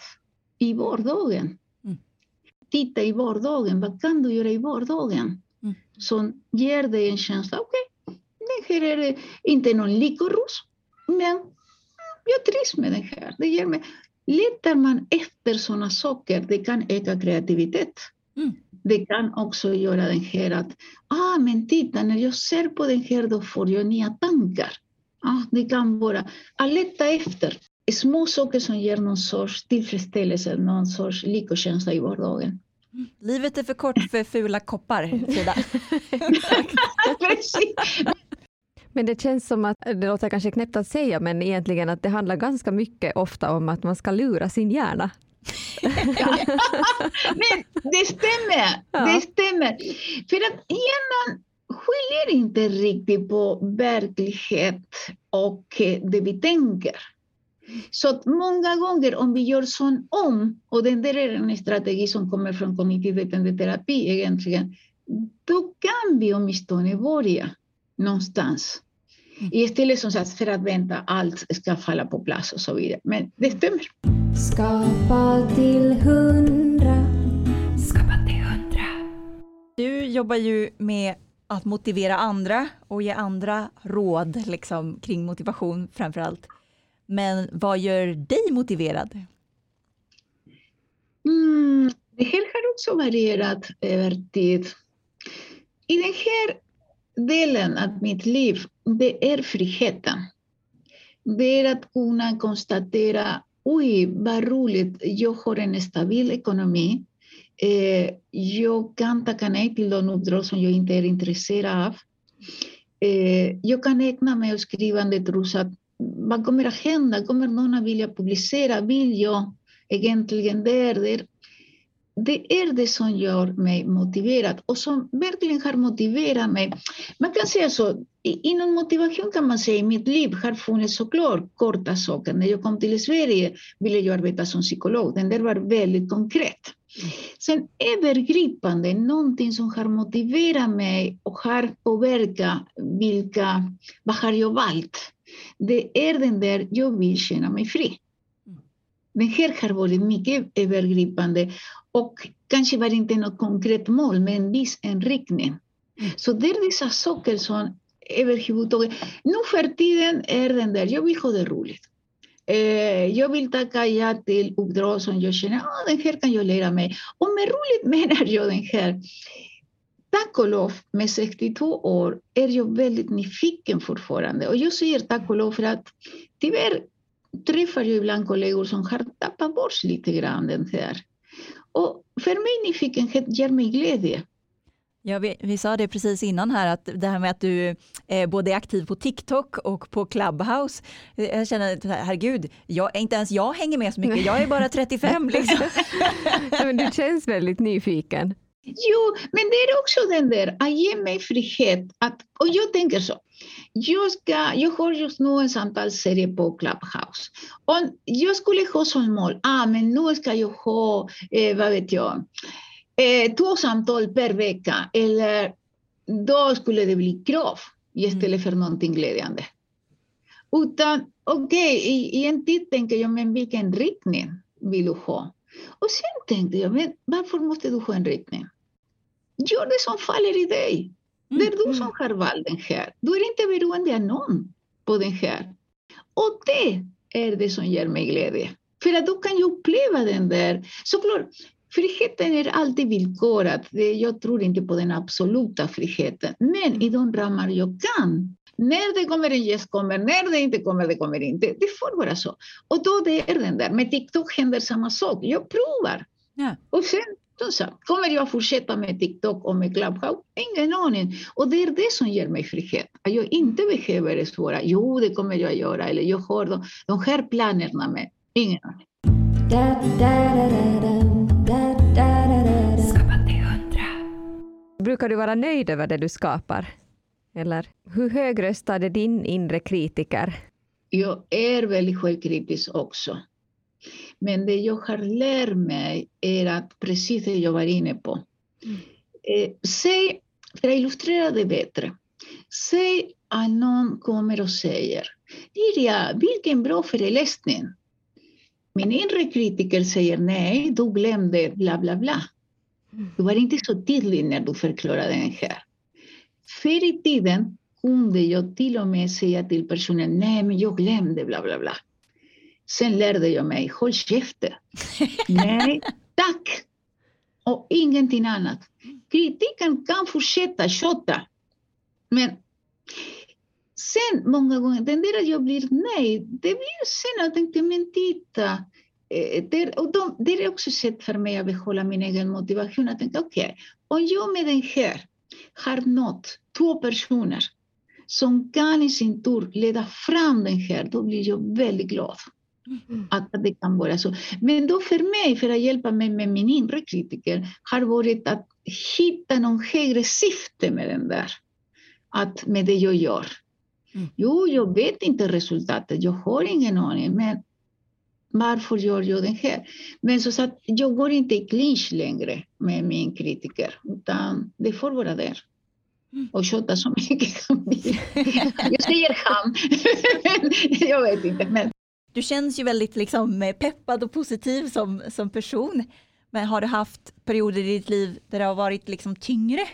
i vardagen. Mm. Titta i vardagen, vad kan du göra i vardagen? Mm. Som ger dig en känsla, okej, okay, det här är inte någon lyckorus, men jag trivs med det här. Det ger mig... Letar man efter sådana saker, det kan öka kreativitet. Mm. Det kan också göra den här att, ah men titta, när jag ser på den här då får jag nya tankar. Ah, det kan vara att leta efter små saker som ger någon sorts tillfredsställelse, någon sorts lyckokänsla i vardagen. Mm. Livet är för kort för fula koppar, Frida. *laughs* *laughs* Men det känns som att, det låter kanske knäppt att säga, men egentligen att det handlar ganska mycket ofta om att man ska lura sin hjärna. *laughs* men det stämmer, ja. det stämmer. För att hjärnan skiljer inte riktigt på verklighet och det vi tänker. Så att många gånger om vi gör sån om, och det där är en strategi som kommer från kognitiv beteendeterapi egentligen, då kan vi åtminstone börja någonstans. Mm. Istället som sagt för att vänta allt ska falla på plats och så vidare. Men det stämmer. Skapa till hundra. Skapa till hundra. Du jobbar ju med att motivera andra och ge andra råd liksom, kring motivation framför allt. Men vad gör dig motiverad? Mm, det här har också varierat över tid. I den här delen av mitt liv, det är friheten. Det är att kunna konstatera, oj vad roligt, jag har en stabil ekonomi. Eh, jag kan tacka nej till de uppdrag som jag inte är intresserad av. Eh, jag kan ägna mig åt skrivandet trots att vad kommer att hända? Kommer någon att vilja publicera? Vill jag egentligen det? det det är det som gör mig motiverad och som verkligen har motiverat mig. Man kan säga så, inom motivation kan man säga i mitt liv har funnits såklart korta saker. När jag kom till Sverige ville jag arbeta som psykolog. Den där var väldigt konkret. Sen övergripande, någonting som har motiverat mig och har påverkat vilka, vad har jag valt? Det är den där, jag vill känna mig fri. Den här har varit mycket övergripande och kanske var inte något konkret mål, men en viss inriktning. Så det är dessa saker som överhuvudtaget... Nu för tiden är den där, jag vill ha det roligt. Eh, jag vill tacka ja till uppdrag som jag känner, ah, den här kan jag lära mig. Och med roligt menar jag den här. Tack och lov, med 62 år är jag väldigt nyfiken fortfarande. Och jag säger tack och lov för att tyvärr träffar jag ibland kollegor som har tappat bort lite grann den här. Och för mig nyfikenhet ger mig glädje. Ja, vi, vi, sa det precis innan här, att det här med att du eh, både är aktiv på TikTok och på Clubhouse. Jag känner, herregud, jag, inte ens jag hänger med så mycket, jag är bara *laughs* 35 liksom. men du känns väldigt nyfiken. Jo, men det är också den där, att ge mig frihet. Att, och jag tänker så, jag, ska, jag har just nu en samtalsserie på Clubhouse. Och jag skulle ha som mål, ah, men nu ska jag ha, eh, vad vet jag, eh, två samtal per vecka. Eller då skulle det bli krav istället för någonting glädjande. Utan okej, okay, i, i en tid tänker jag, men vilken riktning vill du ha? Och sen tänkte jag, men varför måste du ha en riktning? Gör det som faller i dig. Det är du mm. som har valt den här. Du är inte beroende av någon på den här. Och det är det som ger mig glädje. För att då kan jag uppleva den där. Såklart, friheten är alltid villkorad. Jag tror inte på den absoluta friheten. Men i de ramar jag kan. När det kommer en gäst kommer, när det inte kommer, det kommer inte. Det får vara så. Och då det är den där. Med TikTok händer samma sak. Jag provar. Ja. Och sen så, kommer jag att fortsätta med TikTok och med Clubhouse? Ingen aning. Och det är det som ger mig frihet. Att jag inte behöver svara, jo det kommer jag göra, eller jag har de, de här planerna med. Ingen aning. Brukar du vara nöjd över det du skapar? Eller hur högröstad är din inre kritiker? Jag är väldigt självkritisk också. Men det jag har lärt mig är att precis det jag var inne på. Mm. Eh, säg, för att illustrera det bättre. Säg att någon kommer och säger Liria, vilken bra föreläsning. Min inre kritiker säger nej, du glömde bla bla bla. Du var inte så tydlig när du förklarade den här. Förr i tiden kunde jag till och med säga till personen nej, men jag glömde bla bla bla. Sen lärde jag mig, håll käften. *laughs* Nej, tack. Och ingenting annat. Kritiken kan fortsätta tjata. Men sen många gånger, den där att jag blir nöjd, det blir sen att jag tänkte, men titta. Eh, det, och de, det är också ett sätt för mig att behålla min egen motivation. Att tänka, okej, okay, om jag med den här har nått två personer som kan i sin tur leda fram den här, då blir jag väldigt glad. Mm. Att det kan vara så. Men då för mig, för att hjälpa mig med min inre kritiker, har varit att hitta någon högre syfte med den där. Att med det jag gör. Mm. Jo, jag vet inte resultatet, jag har ingen aning, men varför gör jag det här? Men så att jag går inte i clinch längre med min kritiker, utan det får vara där. Mm. Och tjata så mycket han vill. Jag säger han, jag vet inte. Men du känns ju väldigt liksom peppad och positiv som, som person. Men har du haft perioder i ditt liv där det har varit liksom tyngre?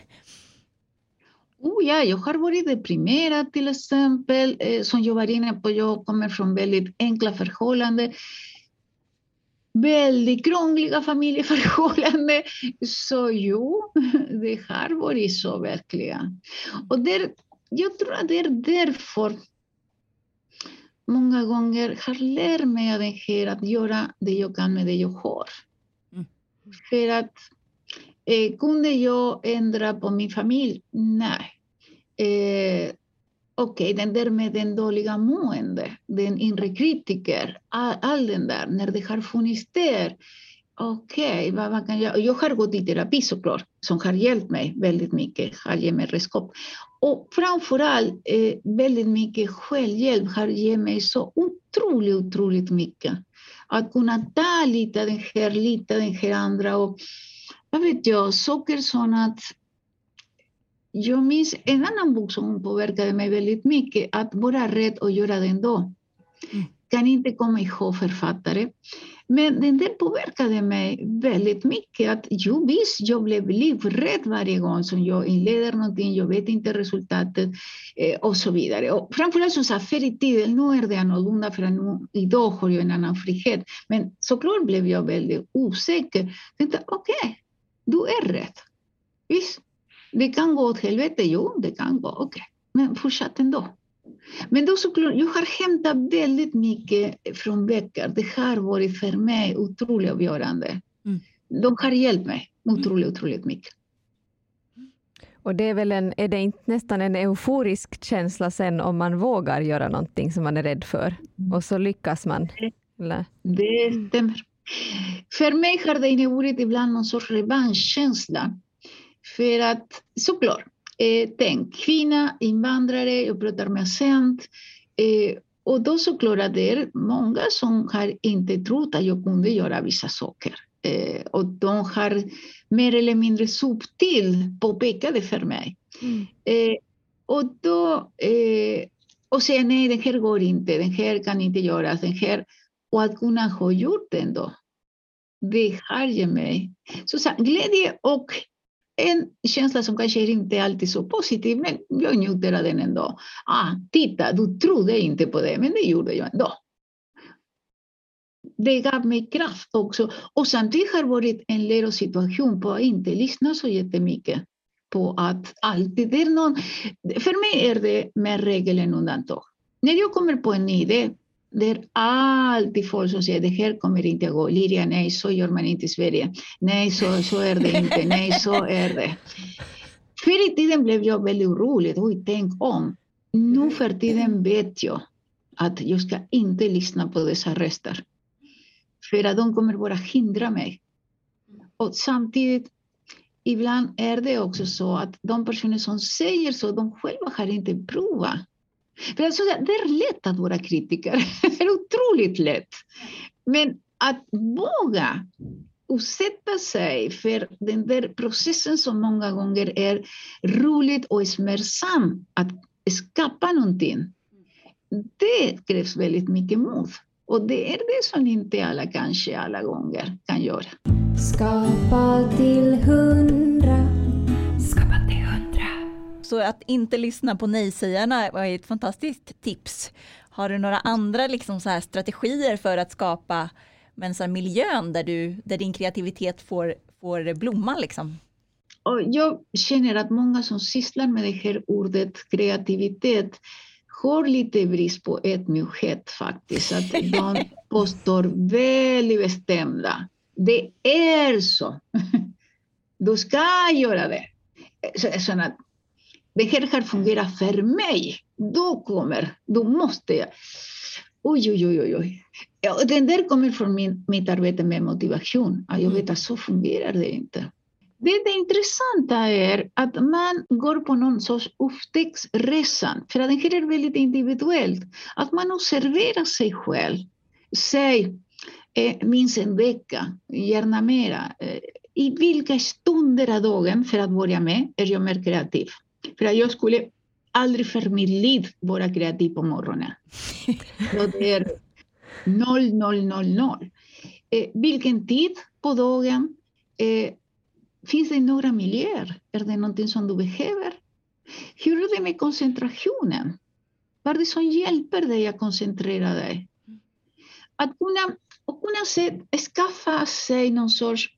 Oh ja, jag har varit deprimerad till exempel. Eh, som jag var inne på, jag kommer från väldigt enkla förhållanden. Väldigt krångliga familjeförhållanden. *laughs* Så jo, det har varit så verkligen. Och där, jag tror att det är därför många gånger har lärt mig av det här att göra det jag kan med det jag har. Mm. För att eh, kunde jag ändra på min familj? Nej. Eh, Okej, okay, den där med den dåliga mående, den inre kritiker, all, all den där, när det har funnits där. Okej, okay, vad, kan jag... Jag har gått i terapi såklart, som har hjälpt mig väldigt mycket, har gett mig redskap. Och framförallt eh, väldigt mycket självhjälp har gett mig så otroligt, otroligt mycket. Att kunna ta lite den här, lite den här andra och vad vet jag, saker som att jag minns en annan bok som påverkade mig väldigt mycket, att vara rädd och göra det ändå. Mm. Kan inte komma ihåg författare. Men den där påverkade mig väldigt mycket. Att jo, visst, jag blev livrädd varje gång som jag inleder någonting, jag vet inte resultatet eh, och så vidare. Och framförallt så sa förr i tiden, nu är det annorlunda för nu, idag har jag en annan frihet. Men såklart blev jag väldigt osäker. Tänkte, okej, okay, du är rätt. Visst, det kan gå åt helvete, jo, det kan gå, okej. Okay. Men fortsätt ändå. Men då såklart, jag har hämtat väldigt mycket från böcker. Det har varit för mig otroligt avgörande. Mm. De har hjälpt mig otroligt, otroligt mycket. Och det är väl en, är det inte nästan en euforisk känsla sen om man vågar göra någonting som man är rädd för och så lyckas man? Eller? Det stämmer. För mig har det inneburit ibland någon sorts revanschkänsla. För att såklart, eh, tänk kvinna, invandrare, jag pratar med accent. Eh, och då såklart att det är många som har inte trott att jag kunde göra vissa saker. Eh, och de har mer eller mindre subtilt påpekat för mig. Mm. Eh, och då eh, och säga nej, den här går inte, den här kan inte göras, den här. Och att kunna ha gjort det ändå. Det har jag mig så, så, glädje och en känsla som kanske inte alltid är så positiv, men jag njuter av den ändå. Ah, titta, du trodde inte på det, men det gjorde jag ändå. Det gav mig kraft också. Och samtidigt har det varit en lärosituation på att inte lyssna så jättemycket på att alltid det är någon... För mig är det mer regel än undantag. När jag kommer på en idé, det är alltid folk som säger det här kommer inte att gå. Liria, nej, så gör man inte i Sverige. Nej, så, så är det inte. Nej, så är det. Förr i tiden blev jag väldigt orolig. Oj, tänk om. Nu för tiden vet jag att jag ska inte lyssna på dessa röster. För att de kommer bara hindra mig. Och samtidigt, ibland är det också så att de personer som säger så, de själva har inte provat. För alltså, det är lätt att vara kritiker. *laughs* Det är otroligt lätt. Men att våga utsätta sig för den där processen som många gånger är roligt och smärtsam att skapa någonting. Det krävs väldigt mycket mod. Och det är det som inte alla kanske alla gånger kan göra. Skapa till hund så att inte lyssna på nej-sägarna var ett fantastiskt tips. Har du några andra liksom så här strategier för att skapa men så miljön där, du, där din kreativitet får, får blomma? Liksom? Och jag känner att många som sysslar med det här ordet kreativitet har lite brist på ödmjukhet faktiskt. Att *laughs* de påstår väldigt bestämda. Det är så. *laughs* Du ska göra det. Så, så att det här har fungerat för mig. Då kommer, då måste jag. Oj, oj, oj, oj. Ja, den där kommer från min, mitt arbete med motivation. jag vet mm. att så fungerar det inte. Det, det intressanta är att man går på någon sorts upptäcktsresa, för att det här är väldigt individuellt. Att man observerar sig själv. Säg eh, minst en vecka, gärna mera. Eh, I vilka stunder av dagen, för att börja med, är jag mer kreativ? För att jag skulle aldrig för mitt liv vara kreativ på morgonen. Så det är noll, noll, noll, noll. Eh, vilken tid på dagen? Eh, finns det några miljöer? Är det någonting som du behöver? Hur är det med koncentrationen? Vad är det som hjälper dig att koncentrera dig? Att kunna, och kunna se, skaffa sig någon sorts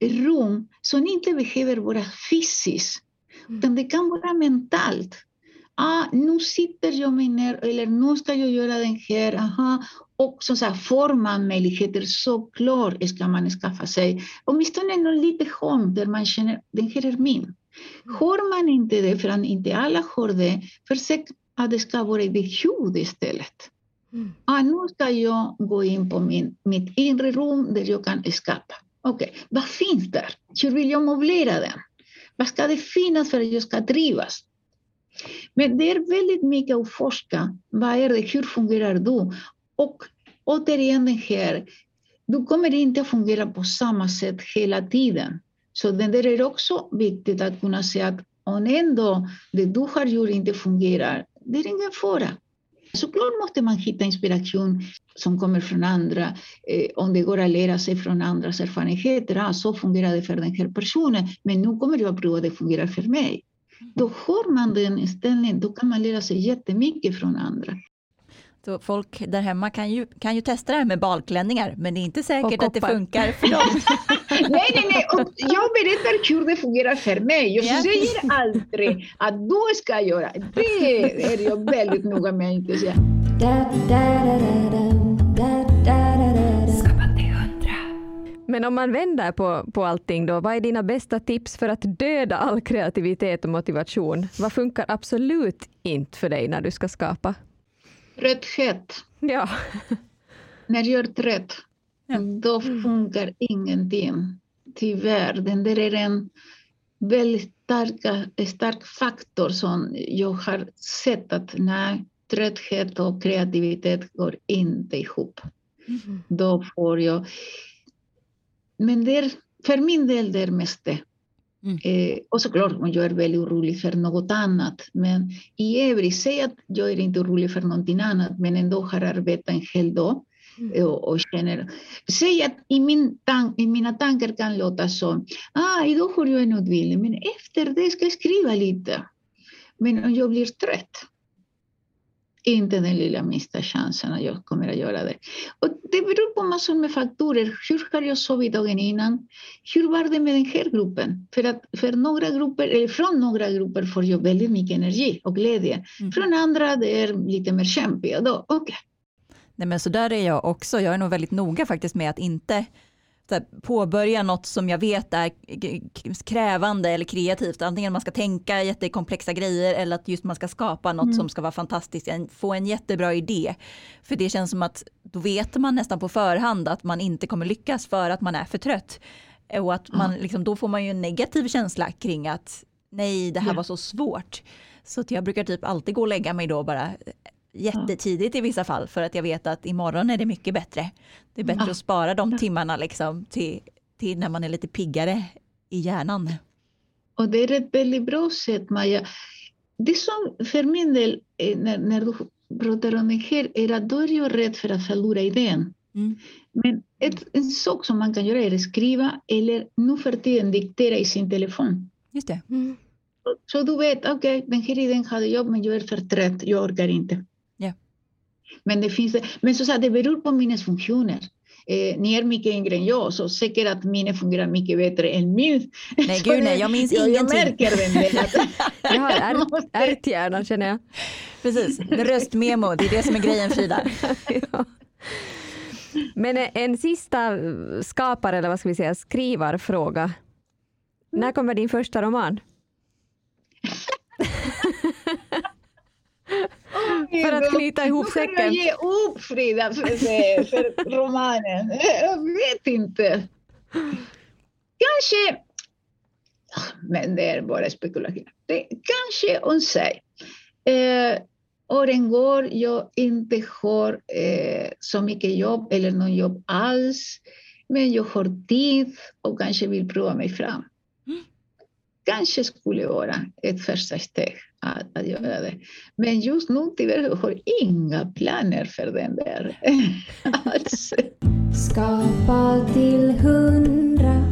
rum som inte behöver vara fysiskt utan det kan vara mentalt. Ah, nu sitter jag mig ner, eller nu ska jag göra den här. Aha. Och så, här, får man möjligheter, såklart ska man skaffa sig åtminstone någon litet hörn där man känner den här är min. Har man inte det, för att inte alla har det, försök att det ska vara i det ljud istället. Mm. Ah, nu ska jag gå in på min, mitt inre rum där jag kan skapa. Okej, okay. vad finns där? Hur vill jag möblera den? Vad ska det finnas för att jag ska trivas? Men det är väldigt mycket att forska. Vad är det? Hur fungerar du? Och återigen det här, du kommer inte att fungera på samma sätt hela tiden. Så det där är också viktigt att kunna säga att om ändå det du har gjort inte fungerar, det är ingen fara. Såklart måste man hitta inspiration som kommer från andra. Eh, om det går att lära sig från andras erfarenheter. Ah, så fungerar det för den här personen, men nu kommer jag att prova att det fungerar för mig. Då har man den inställningen, då kan man lära sig jättemycket från andra. Så folk där hemma kan ju, kan ju testa det här med balklänningar, men det är inte säkert att det funkar för dem. *laughs* nej, nej, nej. Och jag berättar hur det fungerar för mig. Jag yeah. säger aldrig att du ska göra. Det är jag väldigt noga med att inte säga. Men om man vänder på, på allting då, vad är dina bästa tips för att döda all kreativitet och motivation? Vad funkar absolut inte för dig när du ska skapa? Trötthet. Ja. När jag är trött, ja. då funkar ingenting. Tyvärr. Den där är en väldigt starka, stark faktor som jag har sett att nej, trötthet och kreativitet går inte ihop. Mm. Då får jag... Men det är, för min del det är mest det. Mm. Eh, och såklart om jag är väldigt orolig för något annat. Men i övrigt, säg att jag är inte orolig för någonting annat men ändå har arbetat en hel dag. Mm. Och, och känner, säg att i, min tank, i mina tankar kan låta så, ah, idag har jag en utbildning men efter det ska jag skriva lite. Men om jag blir trött, inte den lilla minsta chansen att jag kommer att göra det. Och det beror på massor med faktorer. Hur har jag sovit dagen innan? Hur var det med den här gruppen? För att för några grupper, eller från några grupper får jag väldigt mycket energi och glädje. Mm. Från andra det är lite mer kämpiga. Då, okay. Nej, men så där är jag också. Jag är nog väldigt noga faktiskt med att inte påbörja något som jag vet är krävande eller kreativt. Antingen man ska tänka jättekomplexa grejer eller att just man ska skapa något mm. som ska vara fantastiskt, få en jättebra idé. För det känns som att då vet man nästan på förhand att man inte kommer lyckas för att man är för trött. Och att man, liksom, då får man ju en negativ känsla kring att nej, det här var så svårt. Så jag brukar typ alltid gå och lägga mig då bara jättetidigt i vissa fall för att jag vet att imorgon är det mycket bättre. Det är bättre att spara de timmarna liksom till, till när man är lite piggare i hjärnan. Och det är ett väldigt bra sätt Maja. Det som för min del, när, när du pratar om det här, är att då är jag rädd för att förlora idén. Mm. Men ett, en sak som man kan göra är att skriva eller nu för tiden diktera i sin telefon. Just det. Mm. Så, så, du vet, okej, okay, den här idén hade jag, men jag är för trött, jag orkar inte. Men det, finns, men så, så det beror på minnesfunktioner. Eh, ni är mycket yngre än jag, så säkert att minnet fungerar mycket bättre än min. Nej, gud nej, jag minns jag, ingenting. Jag märker den. *laughs* jag har ärthjärnan *laughs* känner jag. Precis, röstmemo, det är det som är grejen Frida. *laughs* ja. Men en sista skapar eller vad ska vi säga, skrivarfråga. När kommer din första roman? För att knyta ihop säcken. Nu kan ge upp Frida för, för romanen. Jag vet inte. Kanske, men det är bara spekulation. Det, kanske om sig. Eh, åren går, jag inte har eh, så mycket jobb eller någon jobb alls. Men jag har tid och kanske vill prova mig fram. Mm. Kanske skulle vara ett första steg att, att göra det. Men just nu tyvärr har jag inga planer för den där *laughs* alls. Skapa till hundra.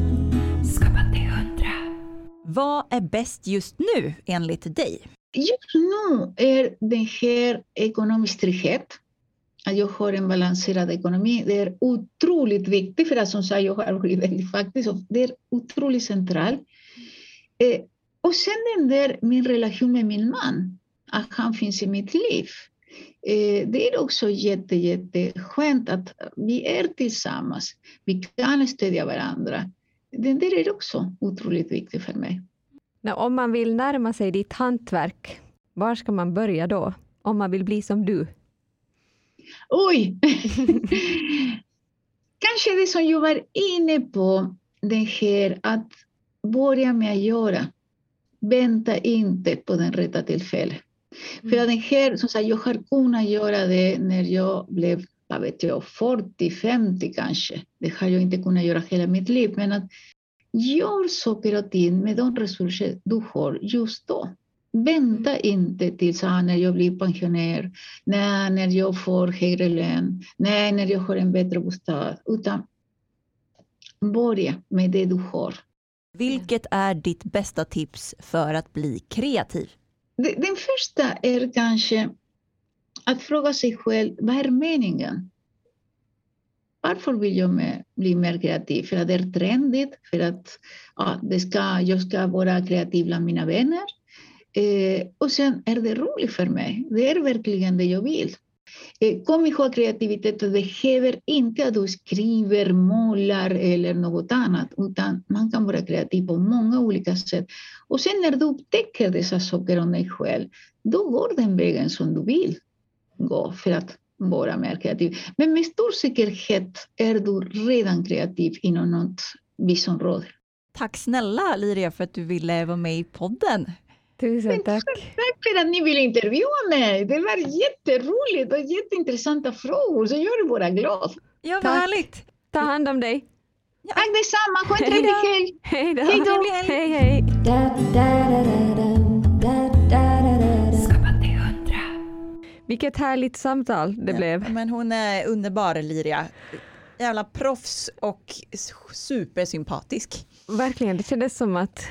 Skapa till hundra. Vad är bäst just nu enligt dig? Just nu är det här ekonomisk trygghet. Att jag har en balanserad ekonomi. Det är otroligt viktigt för att som sagt, jag har varit väldigt faktiskt. Det är otroligt centralt. Och sen den där min relation med min man, att han finns i mitt liv. Eh, det är också jätte, jätteskönt att vi är tillsammans. Vi kan stödja varandra. Det där är också otroligt viktigt för mig. Om man vill närma sig ditt hantverk, var ska man börja då? Om man vill bli som du? Oj! *laughs* *laughs* Kanske det som jag var inne på, det här att börja med att göra. Vänta inte på den rätta tillfället. Mm. För den här, som sagt, jag har kunnat göra det när jag blev vad vet jag, 40, 50 kanske. Det har jag inte kunnat göra hela mitt liv. Men att gör saker och ting med de resurser du har just då. Vänta inte tills ah, när jag blir pensionär, nej, när jag får högre lön, nej, när jag har en bättre bostad, utan börja med det du har. Vilket är ditt bästa tips för att bli kreativ? Den första är kanske att fråga sig själv, vad är meningen? Varför vill jag bli mer kreativ? För att det är trendigt? För att ja, det ska, jag ska vara kreativ bland mina vänner? Eh, och sen är det roligt för mig. Det är verkligen det jag vill. Eh, kom ihåg kreativitet det behöver inte att du skriver, målar eller eh, något annat, utan man kan vara kreativ på många olika sätt. Och sen när du upptäcker dessa saker om dig själv, då går den vägen som du vill gå för att vara mer kreativ. Men med stor säkerhet är du redan kreativ inom något visst område. Tack snälla Liria för att du ville vara med i podden. Tusen tack. Tack för att ni ville intervjua mig. Det var jätteroligt och jätteintressanta frågor, så jag är bara glad. Ja, vad härligt. Ta hand om dig. Ja. Tack detsamma. Ha en trevlig helg. Hej då. Hej då. Hej, hej. Vilket härligt samtal det Ja, blev. Men hon är underbar Liria. Jävla proffs och supersympatisk. Verkligen, det kändes som att,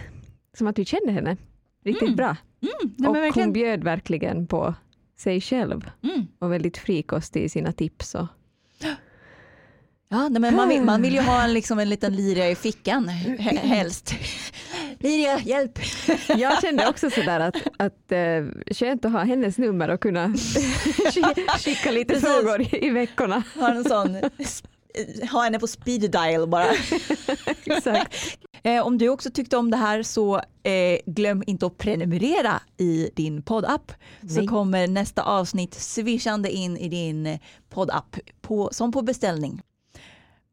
som att du kände henne riktigt Mm. bra. Mm, och verkligen. hon bjöd verkligen på sig själv Mm. och väldigt frikostig i sina tips. Och, Ja, men man, vill, man vill ju ha en, liksom en liten Liria i fickan he- helst. *laughs* Liria, hjälp! *laughs* Jag kände också sådär att, att eh, skönt att ha hennes nummer och kunna sk- *laughs* skicka lite Precis. frågor i, i veckorna. Ha en sån, ha henne på speed dial bara. *laughs* Exakt. Eh, om du också tyckte om det här så eh, glöm inte att prenumerera i din poddapp. Så kommer nästa avsnitt swishande in i din poddapp på, som på beställning.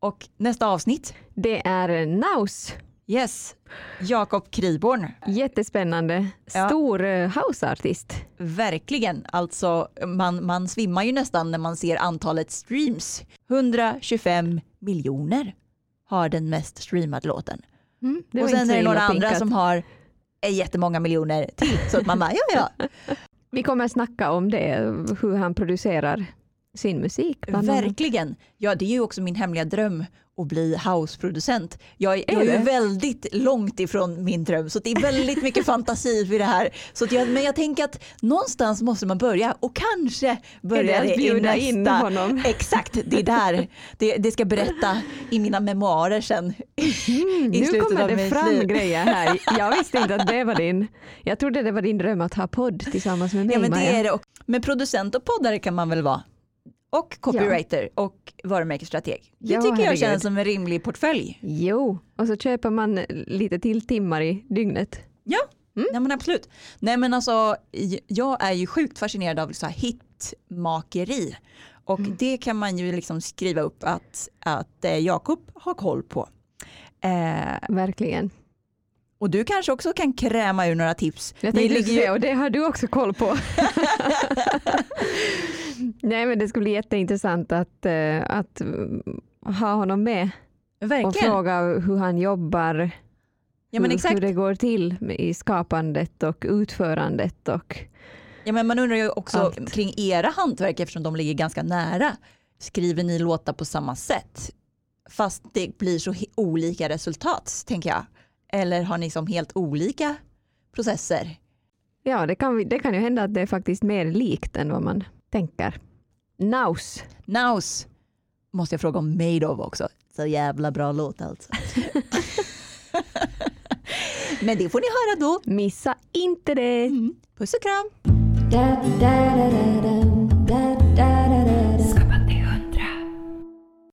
Och nästa avsnitt, Det är Naus. Yes, Jakob Kriborn. Jättespännande. Ja. Stor eh, houseartist. Verkligen, alltså man, man svimmar ju nästan när man ser antalet streams. 125 miljoner har den mest streamade låten. Mm, och sen är det några andra pinkat. som har eh, jättemånga miljoner till. Så att man bara, ja ja. *laughs* Vi kommer snacka om det, hur han producerar sin musik. annat. Verkligen. Ja, det är ju också min hemliga dröm att bli houseproducent. Jag, jag är det? ju väldigt långt ifrån min dröm så det är väldigt mycket fantasi *laughs* för det här. Så jag, men jag tänker att någonstans måste man börja och kanske Är börja det i nästa. in honom? *laughs* Exakt, det är där. Det, det ska berätta i mina memoarer sen. *laughs* Mm, i nu kommer det fram liv. grejer här. Jag visste inte att det var din. Jag trodde det var din dröm att ha podd tillsammans med mig Ja, men det Maja. är det. Men producent och poddare kan man väl vara? Och copywriter och varumärkesstrateg. Det Ja, tycker jag herregud. känns som en rimlig portfölj. Jo, och så köper man lite till timmar i dygnet. Ja, Mm. nej men absolut. Nej men alltså, jag är ju sjukt fascinerad av så här hitmakeri. Och Mm. det kan man ju liksom skriva upp att, att eh, Jakob har koll på. Eh, Verkligen. Och du kanske också kan kräma ur några tips. Jag tänkte ligger säga, och det har du också koll på. *laughs* Nej men det skulle bli jätteintressant att, eh, att mm, ha honom med och Verkligen. fråga hur han jobbar, Ja men hur, exakt. hur det går till i skapandet och utförandet. Och, Ja, men man undrar ju också Allt. kring era hantverk eftersom de ligger ganska nära. Skriver ni låtar på samma sätt? Fast det blir så olika resultat tänker jag. Eller har ni som helt olika processer? ja, det kan, det kan ju hända att det är faktiskt mer likt än vad man tänker. Naus. Naus måste jag fråga om Made of också. Så jävla bra låt alltså. *laughs* Men det får ni höra då. Missa inte det. Mm. Puss och kram. da da da da